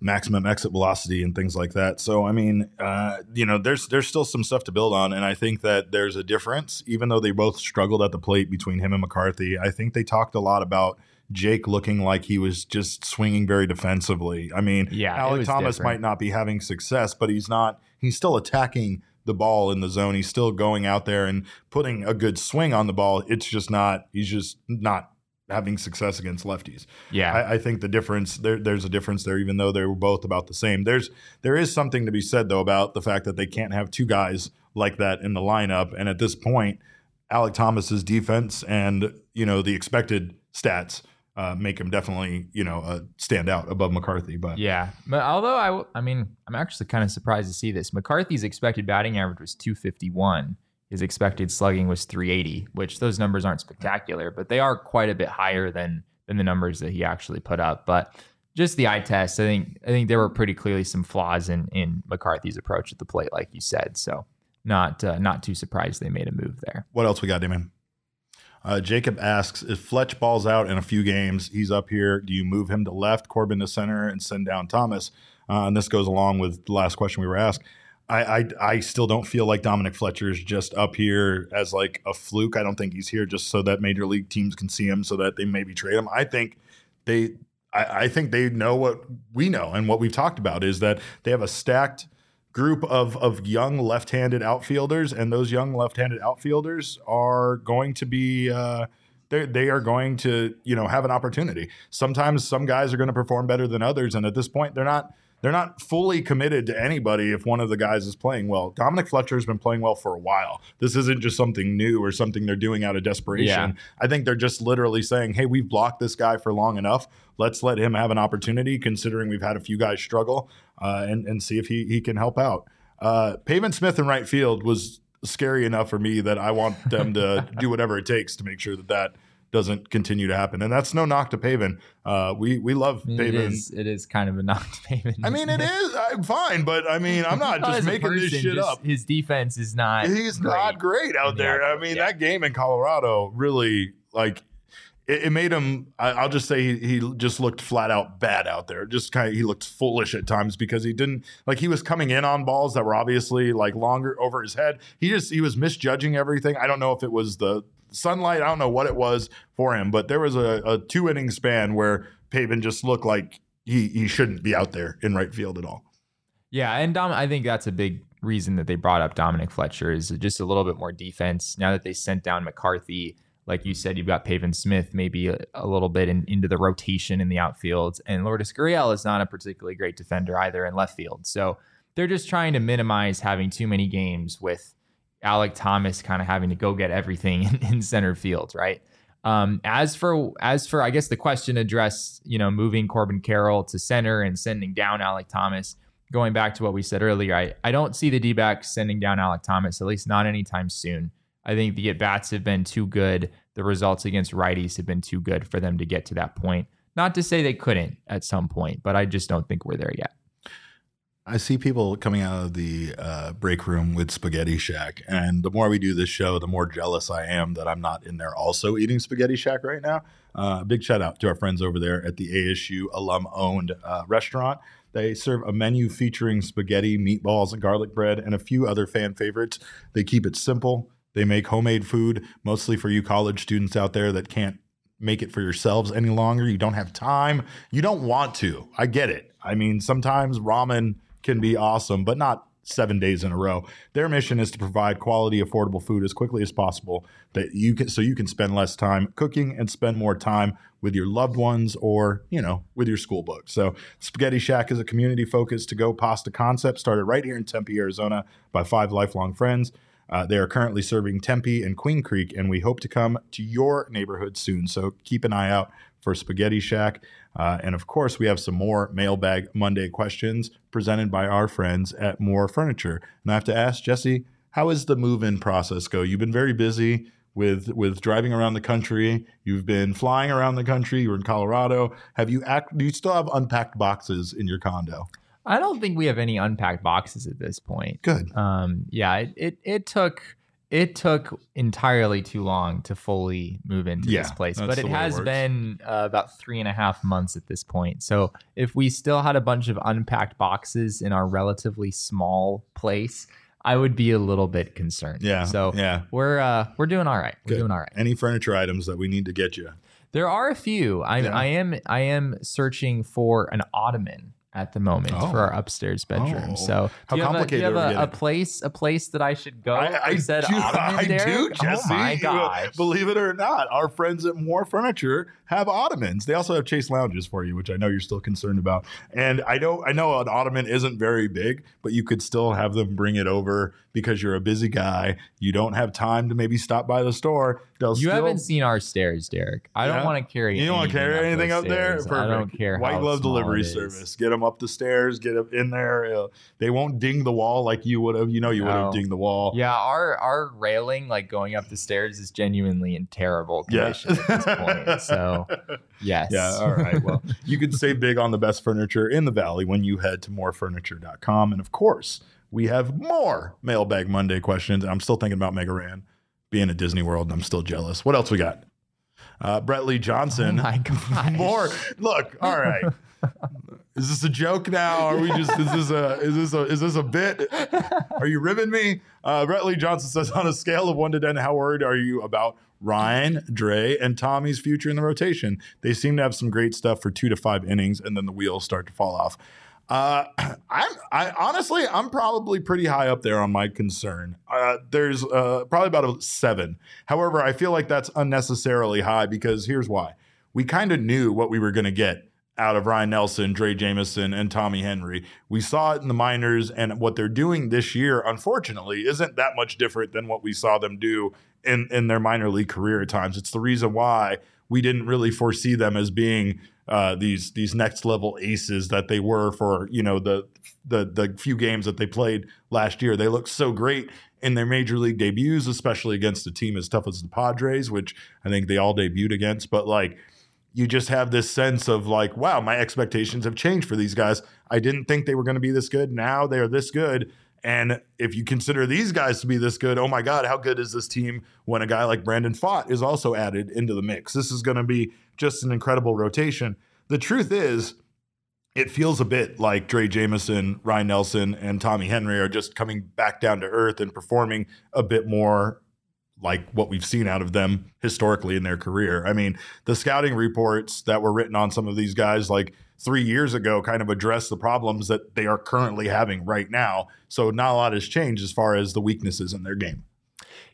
maximum exit velocity and things like that. So I mean, uh, you know, there's there's still some stuff to build on, and I think that there's a difference, even though they both struggled at the plate between him and McCarthy. I think they talked a lot about. Jake looking like he was just swinging very defensively. I mean, Yeah, Alek Thomas different. might not be having success, but he's not. He's still attacking the ball in the zone. He's still going out there and putting a good swing on the ball. It's just not. He's just not having success against lefties. Yeah, I, I think the difference there, there's a difference there, even though they were both about the same. There's there is something to be said though about the fact that they can't have two guys like that in the lineup. And at this point, Alek Thomas's defense and you know the expected stats uh, make him definitely you know uh, stand out above McCarthy. But Yeah, but although I, w- I mean, I'm actually kind of surprised to see this. McCarthy's expected batting average was 251. His expected slugging was 380, which those numbers aren't spectacular, but they are quite a bit higher than than the numbers that he actually put up. But just the eye test, I think I think there were pretty clearly some flaws in in McCarthy's approach at the plate, like you said. So not uh, not too surprised they made a move there. What else we got, Damon? Uh, Jacob asks if Fletch balls out in a few games, he's up here. Do you move him to left, Corbin to center, and send down Thomas? Uh, and this goes along with the last question we were asked. I, I I still don't feel like Dominic Fletcher is just up here as like a fluke. I don't think he's here just so that major league teams can see him, so that they maybe trade him. I think they I, I think they know what we know and what we've talked about is that they have a stacked group of of young left-handed outfielders, and those young left-handed outfielders are going to be. Uh, they they are going to you know have an opportunity. Sometimes some guys are going to perform better than others, and at this point, they're not they're not fully committed to anybody if one of the guys is playing well. Dominic Fletcher has been playing well for a while. This isn't just something new or something they're doing out of desperation. Yeah. I think they're just literally saying, "Hey, we've blocked this guy for long enough. Let's let him have an opportunity." Considering we've had a few guys struggle, uh, and and see if he he can help out. Uh, Pavin Smith in right field was scary enough for me that I want them to *laughs* do whatever it takes to make sure that that doesn't continue to happen. And that's no knock to Pavin. Uh, we we love It Pavin. is it is kind of a knock to Pavin. I mean, it is. I'm fine, but I mean, I'm not *laughs* Not just making this shit up. His defense is not. He's not great out in the there. I mean, yeah. that game in Colorado really like it, it made him. I, I'll just say he, he just looked flat out bad out there. Just kind of he looked foolish at times because he didn't like he was coming in on balls that were obviously like longer over his head. He just he was misjudging everything. I don't know if it was the sunlight. I don't know what it was for him, but there was a, a two inning span where Pavin just looked like he he shouldn't be out there in right field at all. Yeah, and Dom, I think that's a big reason that they brought up Dominic Fletcher is just a little bit more defense. Now that they sent down McCarthy, like you said, you've got Pavin Smith maybe a, a little bit in, into the rotation in the outfield, and Lourdes Gurriel is not a particularly great defender either in left field. So they're just trying to minimize having too many games with Alek Thomas kind of having to go get everything *laughs* in, in center field, right? Um, as for as for I guess the question addressed, you know, moving Corbin Carroll to center and sending down Alek Thomas. Going back to what we said earlier, I, I don't see the D backs sending down Alek Thomas, at least not anytime soon. I think the at bats have been too good. The results against righties have been too good for them to get to that point. Not to say they couldn't at some point, but I just don't think we're there yet. I see people coming out of the uh, break room with Spaghetti Shack, and the more we do this show, the more jealous I am that I'm not in there also eating Spaghetti Shack right now. Uh, big shout out to our friends over there at the ASU alum-owned uh, restaurant. They serve a menu featuring spaghetti, meatballs, and garlic bread, and a few other fan favorites. They keep it simple. They make homemade food, mostly for you college students out there that can't make it for yourselves any longer. You don't have time. You don't want to. I get it. I mean, sometimes ramen can be awesome, but not seven days in a row. Their mission is to provide quality, affordable food as quickly as possible that you can so you can spend less time cooking and spend more time with your loved ones or you know with your school books. So Spaghetti Shack is a community focused to go pasta concept started right here in Tempe, Arizona, by five lifelong friends. Uh, they are currently serving Tempe and Queen Creek, and we hope to come to your neighborhood soon. So keep an eye out for Spaghetti Shack. Uh, and of course, we have some more Mailbag Monday questions presented by our friends at More Furniture. And I have to ask Jesse, how is the move-in process go? You've been very busy with with driving around the country. You've been flying around the country. You were in Colorado. Have you act? Do you still have unpacked boxes in your condo? I don't think we have any unpacked boxes at this point. Good. Um, yeah, it, it it took it took entirely too long to fully move into Yeah, this place, but it way it has been uh, about three and a half months at this point. So if we still had a bunch of unpacked boxes in our relatively small place, I would be a little bit concerned. Yeah. So yeah. we're uh, we're doing all right. We're Good. doing all right. Any furniture items that we need to get you? There are a few. I, Yeah. I am I am searching for an ottoman at the moment Oh. for our upstairs bedroom. Oh. So How do have, a, do complicated you have a, a place a place that I should go? I, I said do, ottoman, I Derek? do, oh Jesse. Oh my gosh! Believe it or not, our friends at More Furniture have ottomans. They also have chase lounges for you, which I know you're still concerned about. And I know, I know, an ottoman isn't very big, but you could still have them bring it over because you're a busy guy. You don't have time to maybe stop by the store. They'll You still, haven't seen our stairs, Derek. I Yeah? don't want to carry. You don't want to carry anything those up there? Perfect. I don't care. White glove delivery service. Get them up the stairs. Get them in there. Uh, They won't ding the wall like you would have. You know, you would have No. dinged the wall. Yeah, our our railing, like going up the stairs, is genuinely in terrible Yeah. condition at this point. So, *laughs* yes. Yeah. All right. Well, you can save big on the best furniture in the valley when you head to morefurniture.com. And of course, we have more Mailbag Monday questions. I'm still thinking about Mega Ran being at Disney World, and I'm still jealous. What else we got? Uh, Brett Lee Oh Johnson. my gosh. more. Look. All right. Is this a joke now? Are we just? Is this a? Is this a? Is this a bit? Are you ribbing me? Uh, Brett Lee Johnson says, on a scale of one to ten, how worried are you about Ryne, Drey, and Tommy's future in the rotation? They seem to have some great stuff for two to five innings, and then the wheels start to fall off. Uh, *clears throat* I'm I honestly I'm probably pretty high up there on my concern. Uh, there's uh, probably about a seven. However, I feel like that's unnecessarily high because here's why: we kind of knew what we were going to get out of Ryne Nelson, Drey Jameson, and Tommy Henry. We saw it in the minors, and what they're doing this year, unfortunately, isn't that much different than what we saw them do in in their minor league career at times. It's the reason why we didn't really foresee them as being uh, these these next level aces that they were for you know the the the few games that they played last year. They looked so great in their major league debuts, especially against a team as tough as the Padres, which I think they all debuted against. But like you just have this sense of like, wow, my expectations have changed for these guys. I didn't think they were going to be this good. Now they are this good. And if you consider these guys to be this good, oh my God, how good is this team when a guy like Brandon Pfaadt is also added into the mix? This is going to be just an incredible rotation. The truth is, it feels a bit like Drey Jameson, Ryne Nelson, and Tommy Henry are just coming back down to earth and performing a bit more like what we've seen out of them historically in their career. I mean, the scouting reports that were written on some of these guys like three years ago kind of address the problems that they are currently having right now. So not a lot has changed as far as the weaknesses in their game.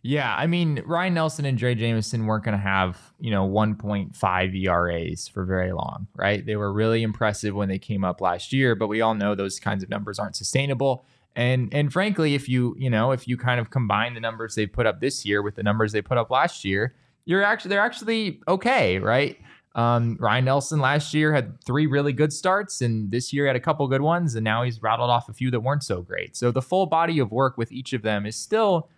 Yeah, I mean Ryne Nelson and Drey Jameson weren't going to have you know 1.5 ERAs for very long, right? They were really impressive when they came up last year, but we all know those kinds of numbers aren't sustainable. And and frankly, if you you know if you kind of combine the numbers they put up this year with the numbers they put up last year, you're actually they're actually okay, right? Um, Ryne Nelson last year had three really good starts, and this year had a couple good ones, and now he's rattled off a few that weren't so great. So the full body of work with each of them is still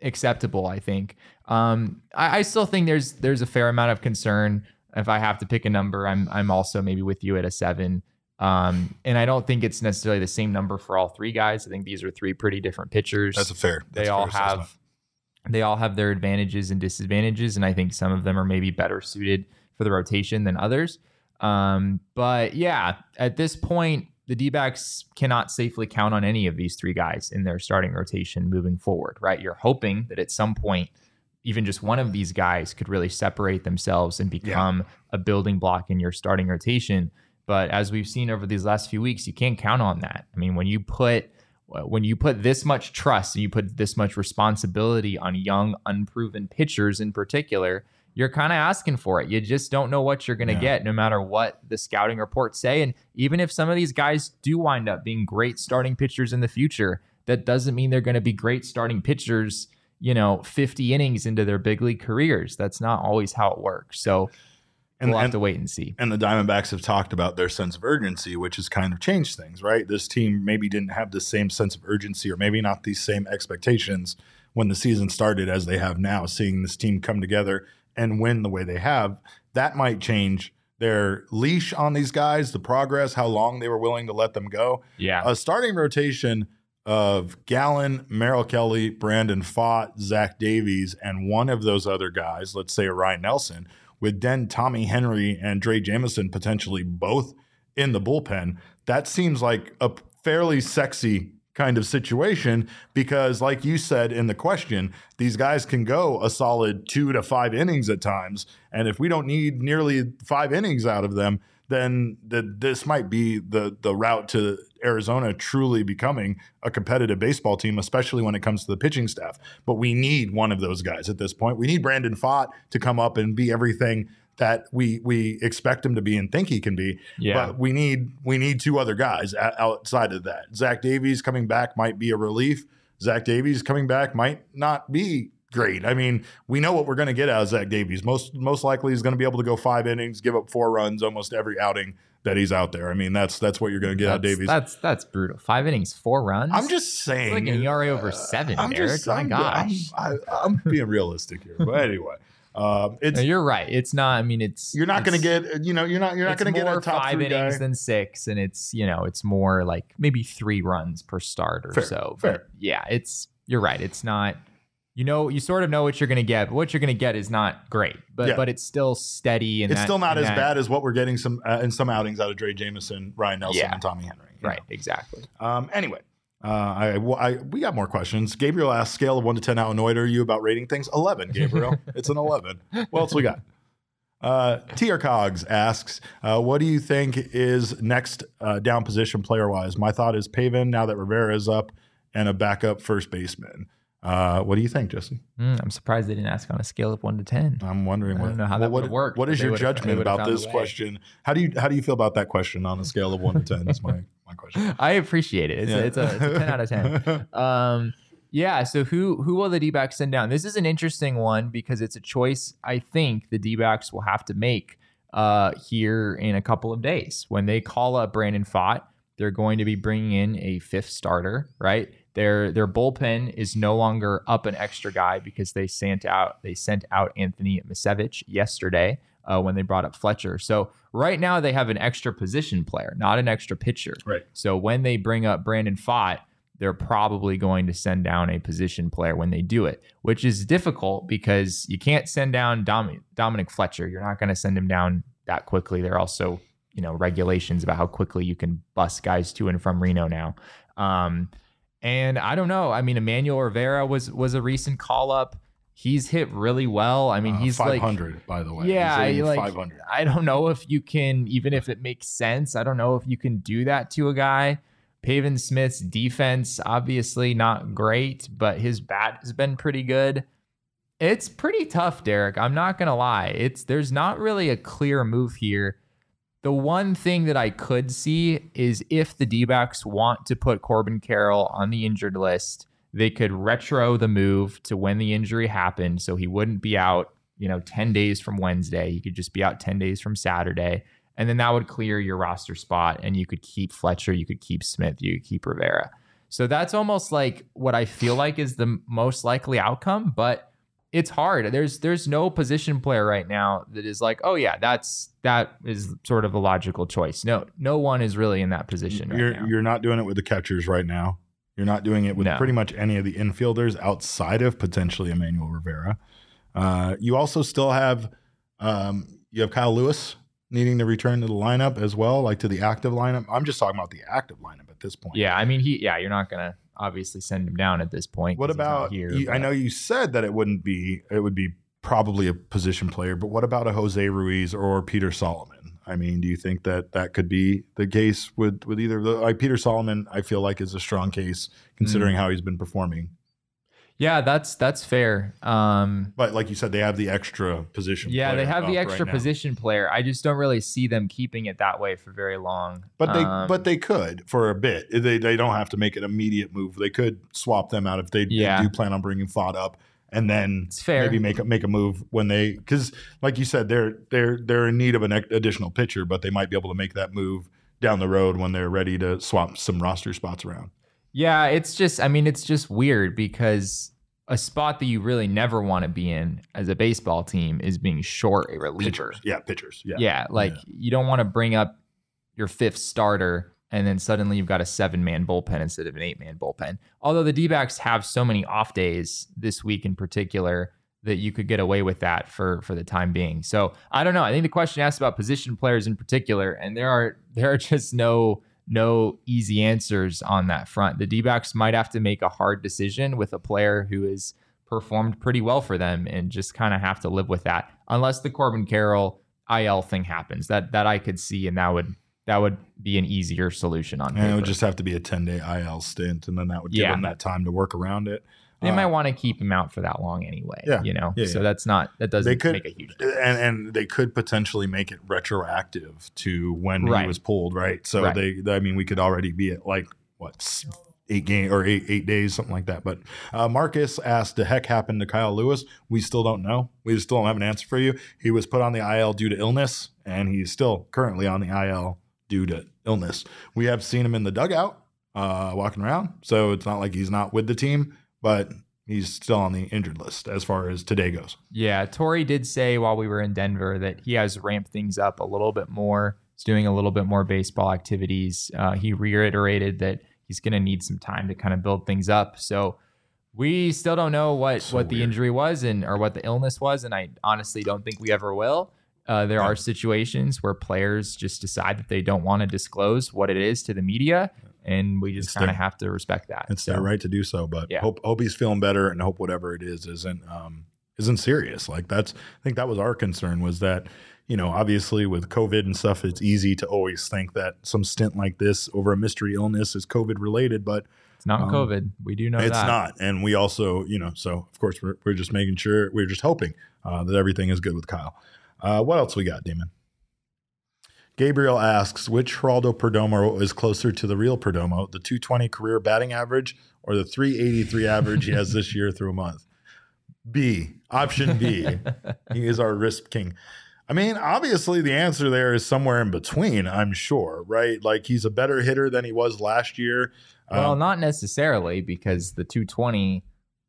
acceptable, I think. Um, I, I still think there's there's a fair amount of concern. If I have to pick a number, I'm I'm also maybe with you at a seven. Um, and I don't think it's necessarily the same number for all three guys. I think these are three pretty different pitchers. That's a fair. they all have they all have their advantages and disadvantages, and I think some of them are maybe better suited for the rotation than others. Um, but yeah, at this point, the D backs cannot safely count on any of these three guys in their starting rotation moving forward, right? You're hoping that at some point, even just one of these guys could really separate themselves and become a building block in your starting rotation. But as we've seen over these last few weeks, you can't count on that. I mean, when you put when you put this much trust and you put this much responsibility on young, unproven pitchers in particular, you're kind of asking for it. You just don't know what you're going to Yeah. get, no matter what the scouting reports say. And even if some of these guys do wind up being great starting pitchers in the future, that doesn't mean they're going to be great starting pitchers, you know, 50 innings into their big league careers. That's not always how it works. So And, we'll have and, to wait and see. and the Diamondbacks have talked about their sense of urgency, which has kind of changed things, right? This team maybe didn't have the same sense of urgency or maybe not these same expectations when the season started as they have now, seeing this team come together and win the way they have. That might change their leash on these guys, the progress, how long they were willing to let them go. Yeah. A starting rotation of Gallen, Merrill Kelly, Brandon Pfaadt, Zach Davies, and one of those other guys, let's say Ryne Nelson, with then Tommy Henry and Drey Jameson potentially both in the bullpen, that seems like a fairly sexy kind of situation because, like you said in the question, these guys can go a solid two to five innings at times. And if we don't need nearly five innings out of them, then the, this might be the the route to Arizona truly becoming a competitive baseball team, especially when it comes to the pitching staff. But we need one of those guys at this point. We need Brandon Pfaadt to come up and be everything that we we expect him to be and think he can be. Yeah. But we need we need two other guys a- outside of that. Zach Davies coming back might be a relief. Zach Davies coming back might not be great. I mean, we know what we're going to get out of Zach Davies. Most most likely he's going to be able to go five innings, give up four runs almost every outing that he's out there. I mean, that's that's what you're going to get out of Davies. that's that's brutal. Five innings, four runs. I'm just It's saying, like an ERA over uh, seven, I'm Derek. just, My I'm, gosh. I'm, I, am being realistic here, but anyway, *laughs* um, it's No, you're right. It's not. I mean, it's you're not going to get you know you're not you're not going to get more a top five innings guy. than six, and it's you know it's more like maybe three runs per start or Fair, so. fair. But yeah, it's you're right. It's not. You know, you sort of know what you're going to get, but what you're going to get is not great. But Yeah. but it's still steady. And it's that- still not as that- bad as what we're getting some uh, in some outings out of Drey Jameson, Ryne Nelson, Yeah. and Tommy Henry. Right. Exactly. Um, anyway, uh, I, I we got more questions. Gabriel asked, scale of one to ten, how annoyed are you about rating things? Eleven, Gabriel. *laughs* it's an eleven. What else we got? Uh, Tier Cogs asks, uh, what do you think is next uh, down position player wise? My thought is Pavin now that Rivera is up and a backup first baseman. Uh, what do you think, Jesse? Mm, I'm surprised they didn't ask on a scale of one to ten. I'm wondering I don't know how what, that would've worked, what is your judgment about this question? How do you how do you feel about that question on a scale of one to ten? Is my my question. *laughs* I appreciate it. It's, Yeah. a, it's, a, it's a ten out of ten. *laughs* Um, yeah. So who who will the D-backs send down? This is an interesting one because it's a choice I think the D-backs will have to make uh, here in a couple of days when they call up Brandon Pfaadt. They're going to be bringing in a fifth starter, right? Their their bullpen is no longer up an extra guy because they sent out they sent out Anthony Misiewicz yesterday uh, when they brought up Fletcher. So right now they have an extra position player, not an extra pitcher. Right. So when they bring up Brandon Pfaadt, they're probably going to send down a position player when they do it, which is difficult because you can't send down Dom- Dominic Fletcher. You're not going to send him down that quickly. There are also, you know, regulations about how quickly you can bus guys to and from Reno now. Um, and I don't know. I mean, Emmanuel Rivera was was a recent call up. He's hit really well. I mean, Uh, he's five like hundred, by the way. yeah, like five hundred. I don't know if you can, even if it makes sense. I don't know if you can do that to a guy. Pavin Smith's defense, obviously not great, but his bat has been pretty good. It's pretty tough, Derek. I'm not gonna lie. It's there's not really a clear move here. The one thing that I could see is if the D-backs want to put Corbin Carroll on the injured list, they could retro the move to when the injury happened so he wouldn't be out, you know, 10 days from Wednesday. He could just be out 10 days from Saturday. And then that would clear your roster spot and you could keep Fletcher, you could keep Smith, you could keep Rivera. So that's almost like what I feel like is the most likely outcome, but it's hard. There's there's no position player right now that is like, oh yeah, that's that is sort of a logical choice. No, no one is really in that position right You're now. you're not doing it with the catchers right now. You're not doing it with No. pretty much any of the infielders outside of potentially Emmanuel Rivera. Uh, you also still have um, you have Kyle Lewis needing to return to the lineup as well, like to the active lineup. I'm just talking about the active lineup at this point. yeah, I mean he yeah, you're not gonna obviously send him down at this point. What about here? you, I know you said that it wouldn't be it would be probably a position player, but what about a Jose Ruiz or Peter Solomon? I mean, do you think that that could be the case with with either of the like Peter Solomon? I feel like is a strong case considering how he's been performing. Yeah, that's that's fair. Um, But like you said, they have the extra position. yeah, they have the extra right position player. I just don't really see them keeping it that way for very long. But they Um, but they could for a bit. They they don't have to make an immediate move. They could swap them out if they, they do plan on bringing Fod up, and then It's fair. maybe make a make a move when they because like you said they're they're they're in need of an additional pitcher, but they might be able to make that move down the road when they're ready to swap some roster spots around. Yeah, it's just I mean it's just weird because a spot that you really never want to be in as a baseball team is being short a reliever. Pitchers, yeah, pitchers, yeah, Yeah, like you don't want to bring up your fifth starter and then suddenly you've got a seven man bullpen instead of an eight man bullpen. Although the D backs have so many off days this week in particular that you could get away with that for for the time being. So I don't know. I think the question asked about position players in particular, and there are *laughs* there are just no no easy answers on that front. The D backs might have to make a hard decision with a player who has performed pretty well for them and just kind of have to live with that. Unless the Corbin Carroll IL thing happens. That that I could see and that would that would be an easier solution on And it would just have to be a ten day IL stint, and then that would give Yeah. them that time to work around it. they Uh, might want to keep him out for that long anyway. Yeah. You know? Yeah, so yeah. that's not that doesn't they could make a huge difference. and and they could potentially make it retroactive to when Right. he was pulled, right? So Right. they, I mean, we could already be at like what eight game or eight eight days, something like that. But uh, Marcus asked, "The heck happened to Kyle Lewis?" We still don't know. We still don't have an answer for you. He was put on the IL due to illness, and he's still currently on the IL due to illness. We have seen him in the dugout, uh, walking around, so it's not like he's not with the team, but. He's still on the injured list as far as today goes. Yeah, Torey did say while we were in Denver that he has ramped things up a little bit more. He's doing a little bit more baseball activities. Uh, he reiterated that he's going to need some time to kind of build things up. So we still don't know what So what the injury was and or what the illness was, and I honestly don't think we ever will. Uh, there Yeah. are situations where players just decide that they don't want to disclose what it is to the media, and we just kind of have to respect that. It's So, their right to do so, but Yeah. hope hope he's feeling better and hope whatever it is isn't um isn't serious. Like that's I think that was our concern was that you know obviously with COVID and stuff, it's easy to always think that some stint like this over a mystery illness is COVID related, but It's not Um, COVID. We do know it's that. not. And we also you know so of course we're we're just making sure we're just hoping uh, that everything is good with Kyle. Uh, what else we got, Damon? Gabriel asks, which Geraldo Perdomo is closer to the real Perdomo, the 220 career batting average or the 383 average he has this year through a month? B, option B. he is our risk king. I mean, obviously, the answer there is somewhere in between, I'm sure, right? Like he's a better hitter than he was last year. Well, Um, not necessarily because the 220,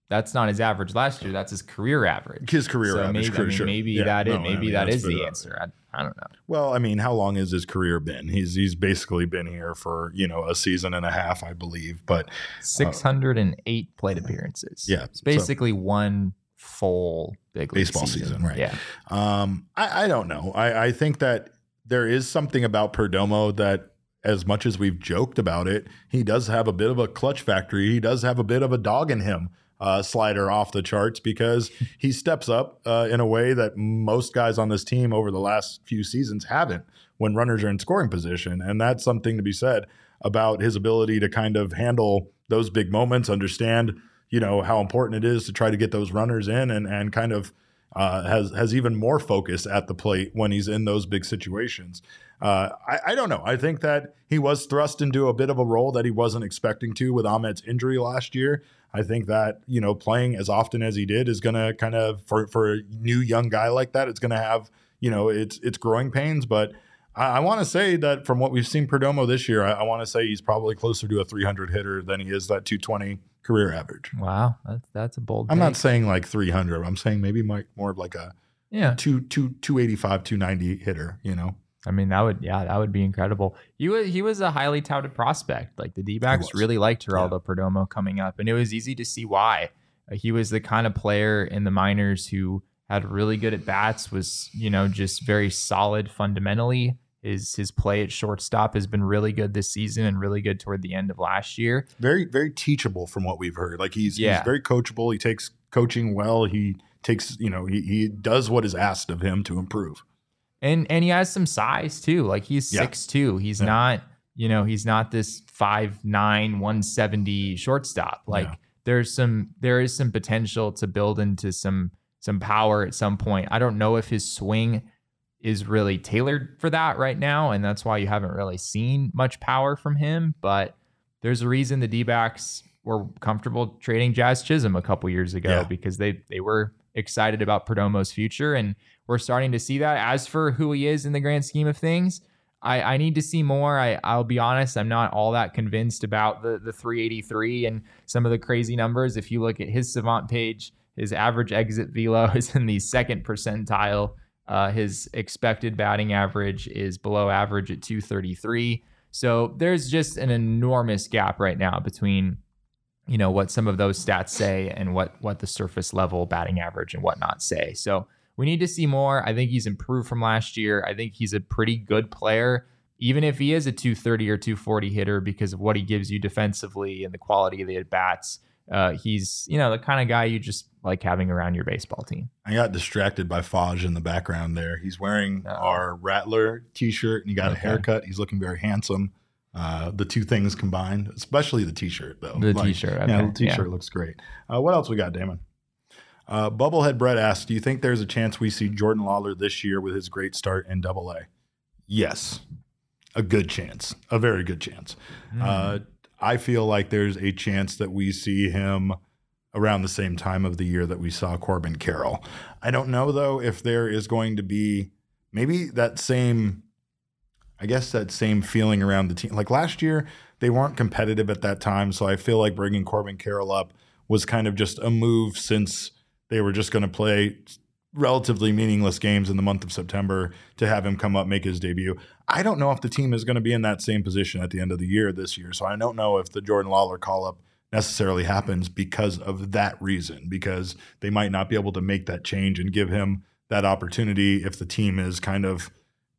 that's not his average last year. That's his career average. his career so average, maybe, I mean, sure. maybe Yeah, that is no, I maybe mean, that's the answer. I, I don't know. Well, I mean, how long has his career been? He's he's basically been here for you know a season and a half, I believe. But 608 plate appearances. Uh, yeah, it's so- basically one full big league Baseball season, right. Yeah, Um, I, I don't know. I, I think that there is something about Perdomo that, as much as we've joked about it, he does have a bit of a clutch factory. He does have a bit of a dog in him. Uh, slider off the charts because he steps up uh, in a way that most guys on this team over the last few seasons haven't when runners are in scoring position. And that's something to be said about his ability to kind of handle those big moments, understand, you know, how important it is to try to get those runners in and, and kind of uh, has has even more focus at the plate when he's in those big situations. Uh, I, I don't know. I think that he was thrust into a bit of a role that he wasn't expecting to with Ahmed's injury last year. I think that you know playing as often as he did is going to kind of for for a new young guy like that, it's going to have you know it's it's growing pains, but. I, I want to say that from what we've seen Perdomo this year, I, I want to say he's probably closer to a 300 hitter than he is that 220 career average. wow, that's that's a bold. I'm not saying like 300. I'm saying maybe more of like a Yeah, two two two eighty five two ninety hitter. You know, I mean that would yeah that would be incredible. He was he was a highly touted prospect. Like the D backs really liked Geraldo Perdomo coming up, and it was easy to see why. Uh, he was the kind of player in the minors who had really good at bats. Was you know just very solid fundamentally. His his play at shortstop has been really good this season and really good toward the end of last year. very very teachable from what we've heard. Like he's Yeah. he's very coachable. He takes coaching well. He takes you know he he does what is asked of him to improve. And and he has some size too. Like he's Yeah. six two. He's Yeah. not, you know, he's not this five nine one seventy shortstop. Like Yeah. there's some there is some potential to build into some some power at some point. I don't know if his swing is really tailored for that right now, and that's why you haven't really seen much power from him. But there's a reason the D-backs were comfortable trading Jazz Chisholm a couple years ago Yeah. because they they were excited about Perdomo's future, and we're starting to see that. As for who he is in the grand scheme of things, I, I need to see more. I, I'll be honest, I'm not all that convinced about the the 383 and some of the crazy numbers. If you look at his Savant page, his average exit velo *laughs* is in the second percentile. Uh, his expected batting average is below average at 233. So there's just an enormous gap right now between, you know, what some of those stats say and what what the surface level batting average and whatnot say. So we need to see more. I think he's improved from last year. I think he's a pretty good player, even if he is a 230 or 240 hitter because of what he gives you defensively and the quality of the at bats. Uh, he's you know the kind of guy you just like having around your baseball team. I got distracted by Faj in the background there. He's wearing Oh. our Rattler t-shirt and he got a haircut. He's looking very handsome. Uh, the two things combined, especially the t-shirt though. The t-shirt, Yeah, the t-shirt yeah. looks great. Uh, what else we got, Damon? Uh, Bubblehead Brett asks, "Do you think there's a chance we see Jordan Lawlar this year with his great start in Double A?" Yes, a good chance, a very good chance. Uh, I feel like there's a chance that we see him around the same time of the year that we saw Corbin Carroll. I don't know though if there is going to be maybe that same I guess that same feeling around the team. Like last year, they weren't competitive at that time, so I feel like bringing Corbin Carroll up was kind of just a move since they were just going to play relatively meaningless games in the month of September to have him come up make his debut. I don't know if the team is going to be in that same position at the end of the year this year. So I don't know if the Jordan Lawlar call up necessarily happens because of that reason because they might not be able to make that change and give him that opportunity if the team is kind of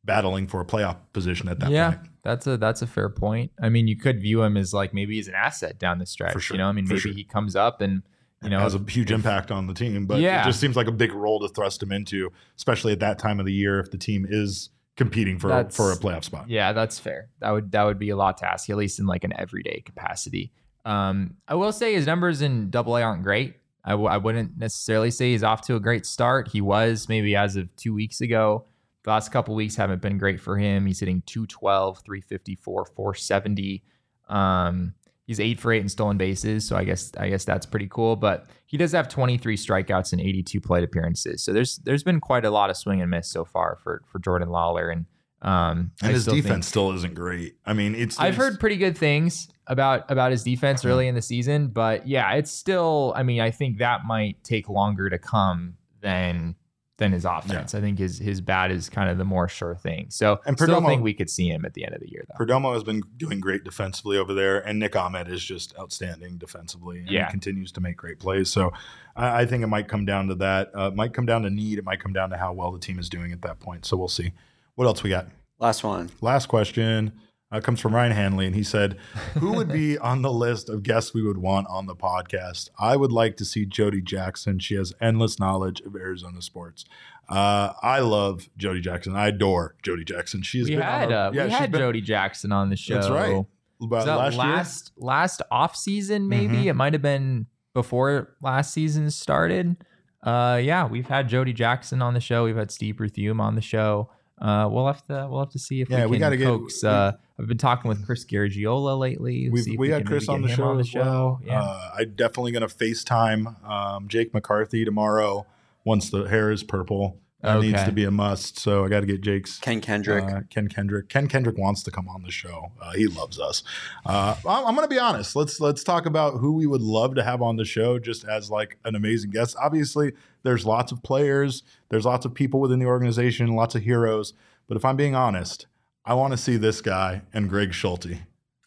battling for a playoff position at that yeah, point. that's a that's a fair point. I mean, you could view him as like maybe he's an asset down the stretch. For sure, You know, I mean, for maybe sure. he comes up and you know has a huge impact on the team, but Yeah. it just seems like a big role to thrust him into, especially at that time of the year if the team is competing for That's- for a playoff spot. Yeah, that's fair. That would that would be a lot to ask, at least in like an everyday capacity. Um, I will say his numbers in Double A aren't great. I w- I wouldn't necessarily say he's off to a great start. He was maybe as of two weeks ago. The last couple weeks haven't been great for him. He's hitting 212, 354, 470. Um, he's eight for eight in stolen bases, so I guess I guess that's pretty cool. But he does have 23 strikeouts and 82 plate appearances. So there's there's been quite a lot of swing and miss so far for for Jordan Lawlar, and um, I And his still think- defense still isn't great. I mean, it's I've heard pretty good things about about his defense early in the season, but yeah, it's still. I mean, I think that might take longer to come than than his offense. I think his his bat is kind of the more sure thing. So, And still Perdomo- think we could see him at the end of the year, though. Perdomo has been doing great defensively over there, and Nick Ahmed is just outstanding defensively. And Yeah. he continues to make great plays. So I, I think it might come down to that. Uh, it might come down to need. It might come down to how well the team is doing at that point. So we'll see. What else we got? Last one. Last question uh, comes from Ryan Hanley, and he said, "Who would be *laughs* on the list of guests we would want on the podcast? I would like to see Jody Jackson. She has endless knowledge of Arizona sports. Uh, I love Jody Jackson. I adore Jody Jackson. She's we been had on our- uh, yeah, we had been- Jody Jackson on the show. That's right. About that last, last year. last off season, maybe Mhm. it might have been before last season started. Uh, yeah, we've had Jody Jackson on the show. We've had Steve Berthiaume on the show. Uh, we'll have to we'll have to see if Yeah, we we gotta get- coax. uh, I've been talking with Chris Garagiola lately. We've, see we had can Chris maybe on the, show as well. Yeah. Uh, I'm definitely going to FaceTime um, Jake McCarthy tomorrow once the hair is purple. That needs to be a must. So I got to get Jake's Ken Kendrick. Uh, Ken Kendrick. Ken Kendrick wants to come on the show. Uh, he loves us. Uh, I'm, I'm going to be honest. Let's let's talk about who we would love to have on the show, just as like an amazing guest. Obviously, there's lots of players. There's lots of people within the organization. Lots of heroes. But if I'm being honest, I want to see this guy and Greg Schulte in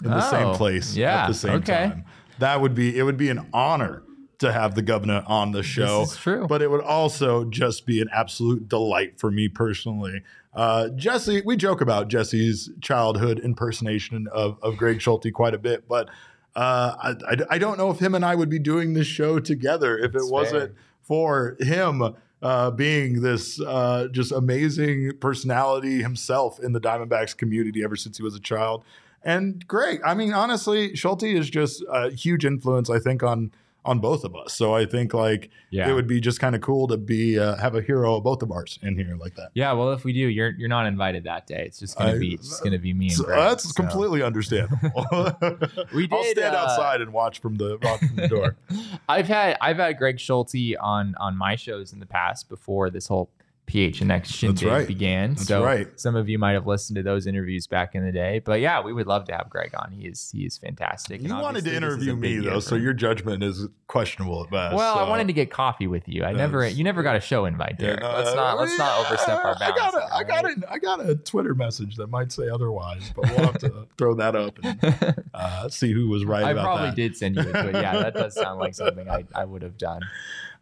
the Oh, same place yeah, at the same okay. time. That would be. It would be an honor to have the governor on the show. is true. But it would also just be an absolute delight for me personally. Uh, Jesse, we joke about Jesse's childhood impersonation of, of Greg Schulte quite a bit, but uh, I, I, I don't know if him and I would be doing this show together if it That's wasn't fair. for him uh, being this uh, just amazing personality himself in the Diamondbacks community ever since he was a child. And Greg, I mean, honestly, Schulte is just a huge influence, I think, on on both of us. So I think like Yeah. it would be just kind of cool to be uh, have a hero of both of ours in here like that. Yeah, well, if we do, you're you're not invited that day. It's just gonna I- be it's just gonna be me and So Greg. that's so. completely understandable. *laughs* We *laughs* I'll did, stand uh, outside and watch from the from the door. *laughs* I've had I've had Greg Schulte on on my shows in the past before this whole PHNX shindig right. began. That's so right. some of you might have listened to those interviews back in the day. But yeah, we would love to have Greg on. He is he is fantastic. You wanted to obviously this is a interview me though, so your judgment is questionable at best. Well, I wanted to get coffee with you. I never you never got a show invite, Yeah, no, let's not let's not overstep our bounds. I got a, I all got a, I got a Twitter message that might say otherwise, but we'll have to *laughs* throw that up and *laughs* uh, see who was right I about probably that. did send you a tweet. Yeah, that does sound like *laughs* something I, I would have done.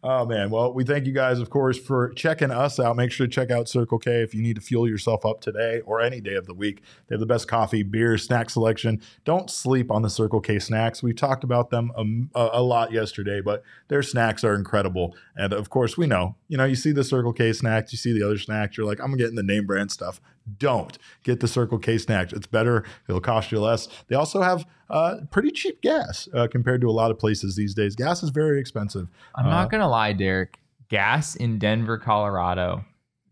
Oh man, well, we thank you guys, of course, for checking us out. Make sure to check out Circle K if you need to fuel yourself up today or any day of the week. They have the best coffee, beer, snack selection. Don't sleep on the Circle K snacks. We talked about them a, a lot yesterday, but their snacks are incredible. And of course, we know, you know, you see the Circle K snacks, you see the other snacks, you're like, I'm getting the name brand stuff. Don't get the Circle K snacks. It's better. It'll cost you less. They also have uh, pretty cheap gas uh, compared to a lot of places these days. Gas is very expensive. I'm Uh, not gonna lie, Derek. Gas in Denver, Colorado,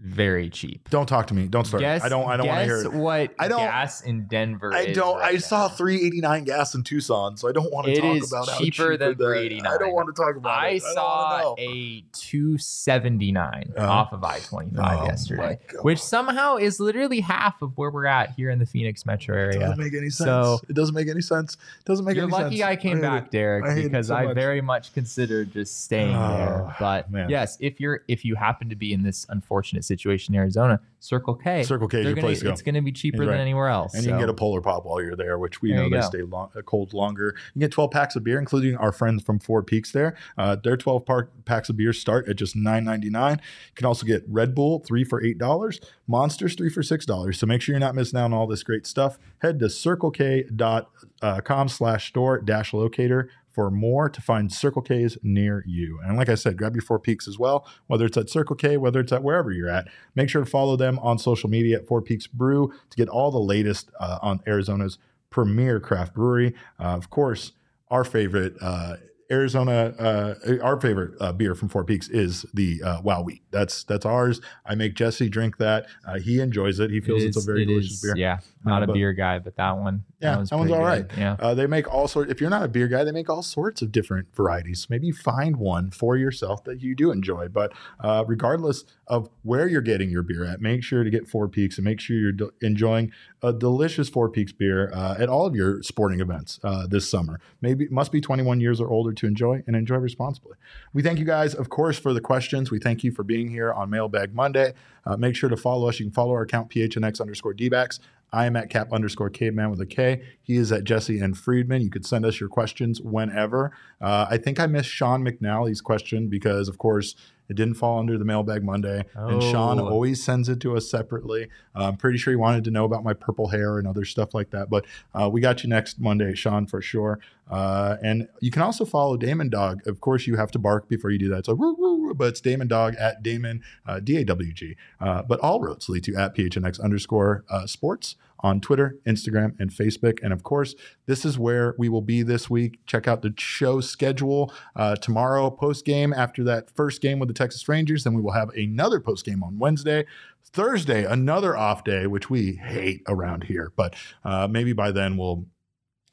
very cheap. Don't talk to me. Don't start. Guess, I don't. I don't want to hear it. what I don't- gas in Denver I don't. right I saw 389 gas in Tucson, so I don't want to talk is about how cheaper than it- I don't want to talk about I it. I saw don't wanna know. a 279 Uh-huh. off of I-25 Oh, yesterday, which somehow is literally half of where we're at here in the Phoenix metro area. It doesn't make any sense. So- it doesn't make any sense. It doesn't make any sense. You're lucky. I came hate back, it. Derek, I because so I much. very much considered just staying Oh, there. But man. yes, if you're if you happen to be in this unfortunate situation in Arizona, Circle K, Circle K is your gonna- place to go. It's going to be cheaper You're than anywhere else. And you can get a polar pop while you're there, which we There know they go. stay long, uh, cold longer. You get 12 packs of beer, including our friends from Four Peaks there. Uh, their 12 par- packs of beer start at just $9.99. You can also get Red Bull, three for $8, Monsters, three for $6. So make sure you're not missing out on all this great stuff. Head to circlek.com slash store dash locator for more to find Circle K's near you. And like I said, grab your Four Peaks as well, whether it's at Circle K, whether it's at wherever you're at. Make sure to follow them on social media at Four Peaks Brew to get all the latest uh, on Arizona's premier craft brewery. Uh, of course, our favorite uh, Arizona, uh, our favorite uh, beer from Four Peaks is the uh, Wow Wheat. That's that's ours. I make Jesse drink that. Uh, he enjoys it. He feels is- it's a very it delicious is- beer. Yeah, not Uh, a but- beer guy, but that one, Yeah, that, one's that one's all good. Yeah. Uh, they make all sorts. If you're not a beer guy, they make all sorts of different varieties. Maybe find one for yourself that you do enjoy. But uh, regardless of where you're getting your beer at, make sure to get Four Peaks and make sure you're enjoying a delicious Four Peaks beer uh, at all of your sporting events uh, this summer. Maybe must be 21 years or older to enjoy and enjoy responsibly. We thank you guys, of course, for the questions. We thank you for being here on Mailbag Monday. Uh, make sure to follow us. You can follow our account PHNX underscore DBAX. I am at cap underscore caveman with a K. He is at Jesse and Friedman. You could send us your questions whenever. Uh, I think I missed Sean McNally's question because, of course, it didn't fall under the mailbag Monday. And Sean Oh. always sends it to us separately. Uh, I'm pretty sure he wanted to know about my purple hair and other stuff like that. But uh, we got you next Monday, Sean, for sure. Uh, and you can also follow Damon Dog. Of course, you have to bark before you do that. So, woo, woo, woo, but it's Damon Dog at Damon, uh, D A W G. Uh, but all roads lead to at PHNX underscore uh, sports on Twitter, Instagram, and Facebook. And of course, this is where we will be this week. Check out the show schedule uh, tomorrow, post game after that first game with the Texas Rangers. Then we will have another post game on Wednesday. Thursday, another off day, which we hate around here. But uh, maybe by then we'll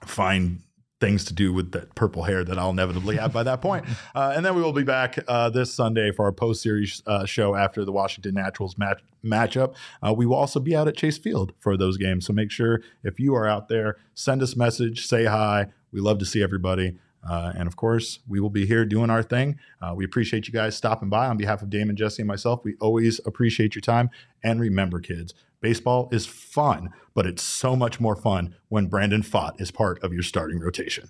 find things to do with that purple hair that I'll inevitably have by that point. *laughs* Uh, and then we will be back uh, this Sunday for our post series uh, show after the Washington Nationals match matchup. Uh, we will also be out at Chase Field for those games. So make sure if you are out there, send us a message, say hi. We love to see everybody. Uh, and of course, we will be here doing our thing. Uh, we appreciate you guys stopping by on behalf of Damon, Jesse, and myself. We always appreciate your time. And remember, kids, baseball is fun, but it's so much more fun when Brandon Pfaadt is part of your starting rotation.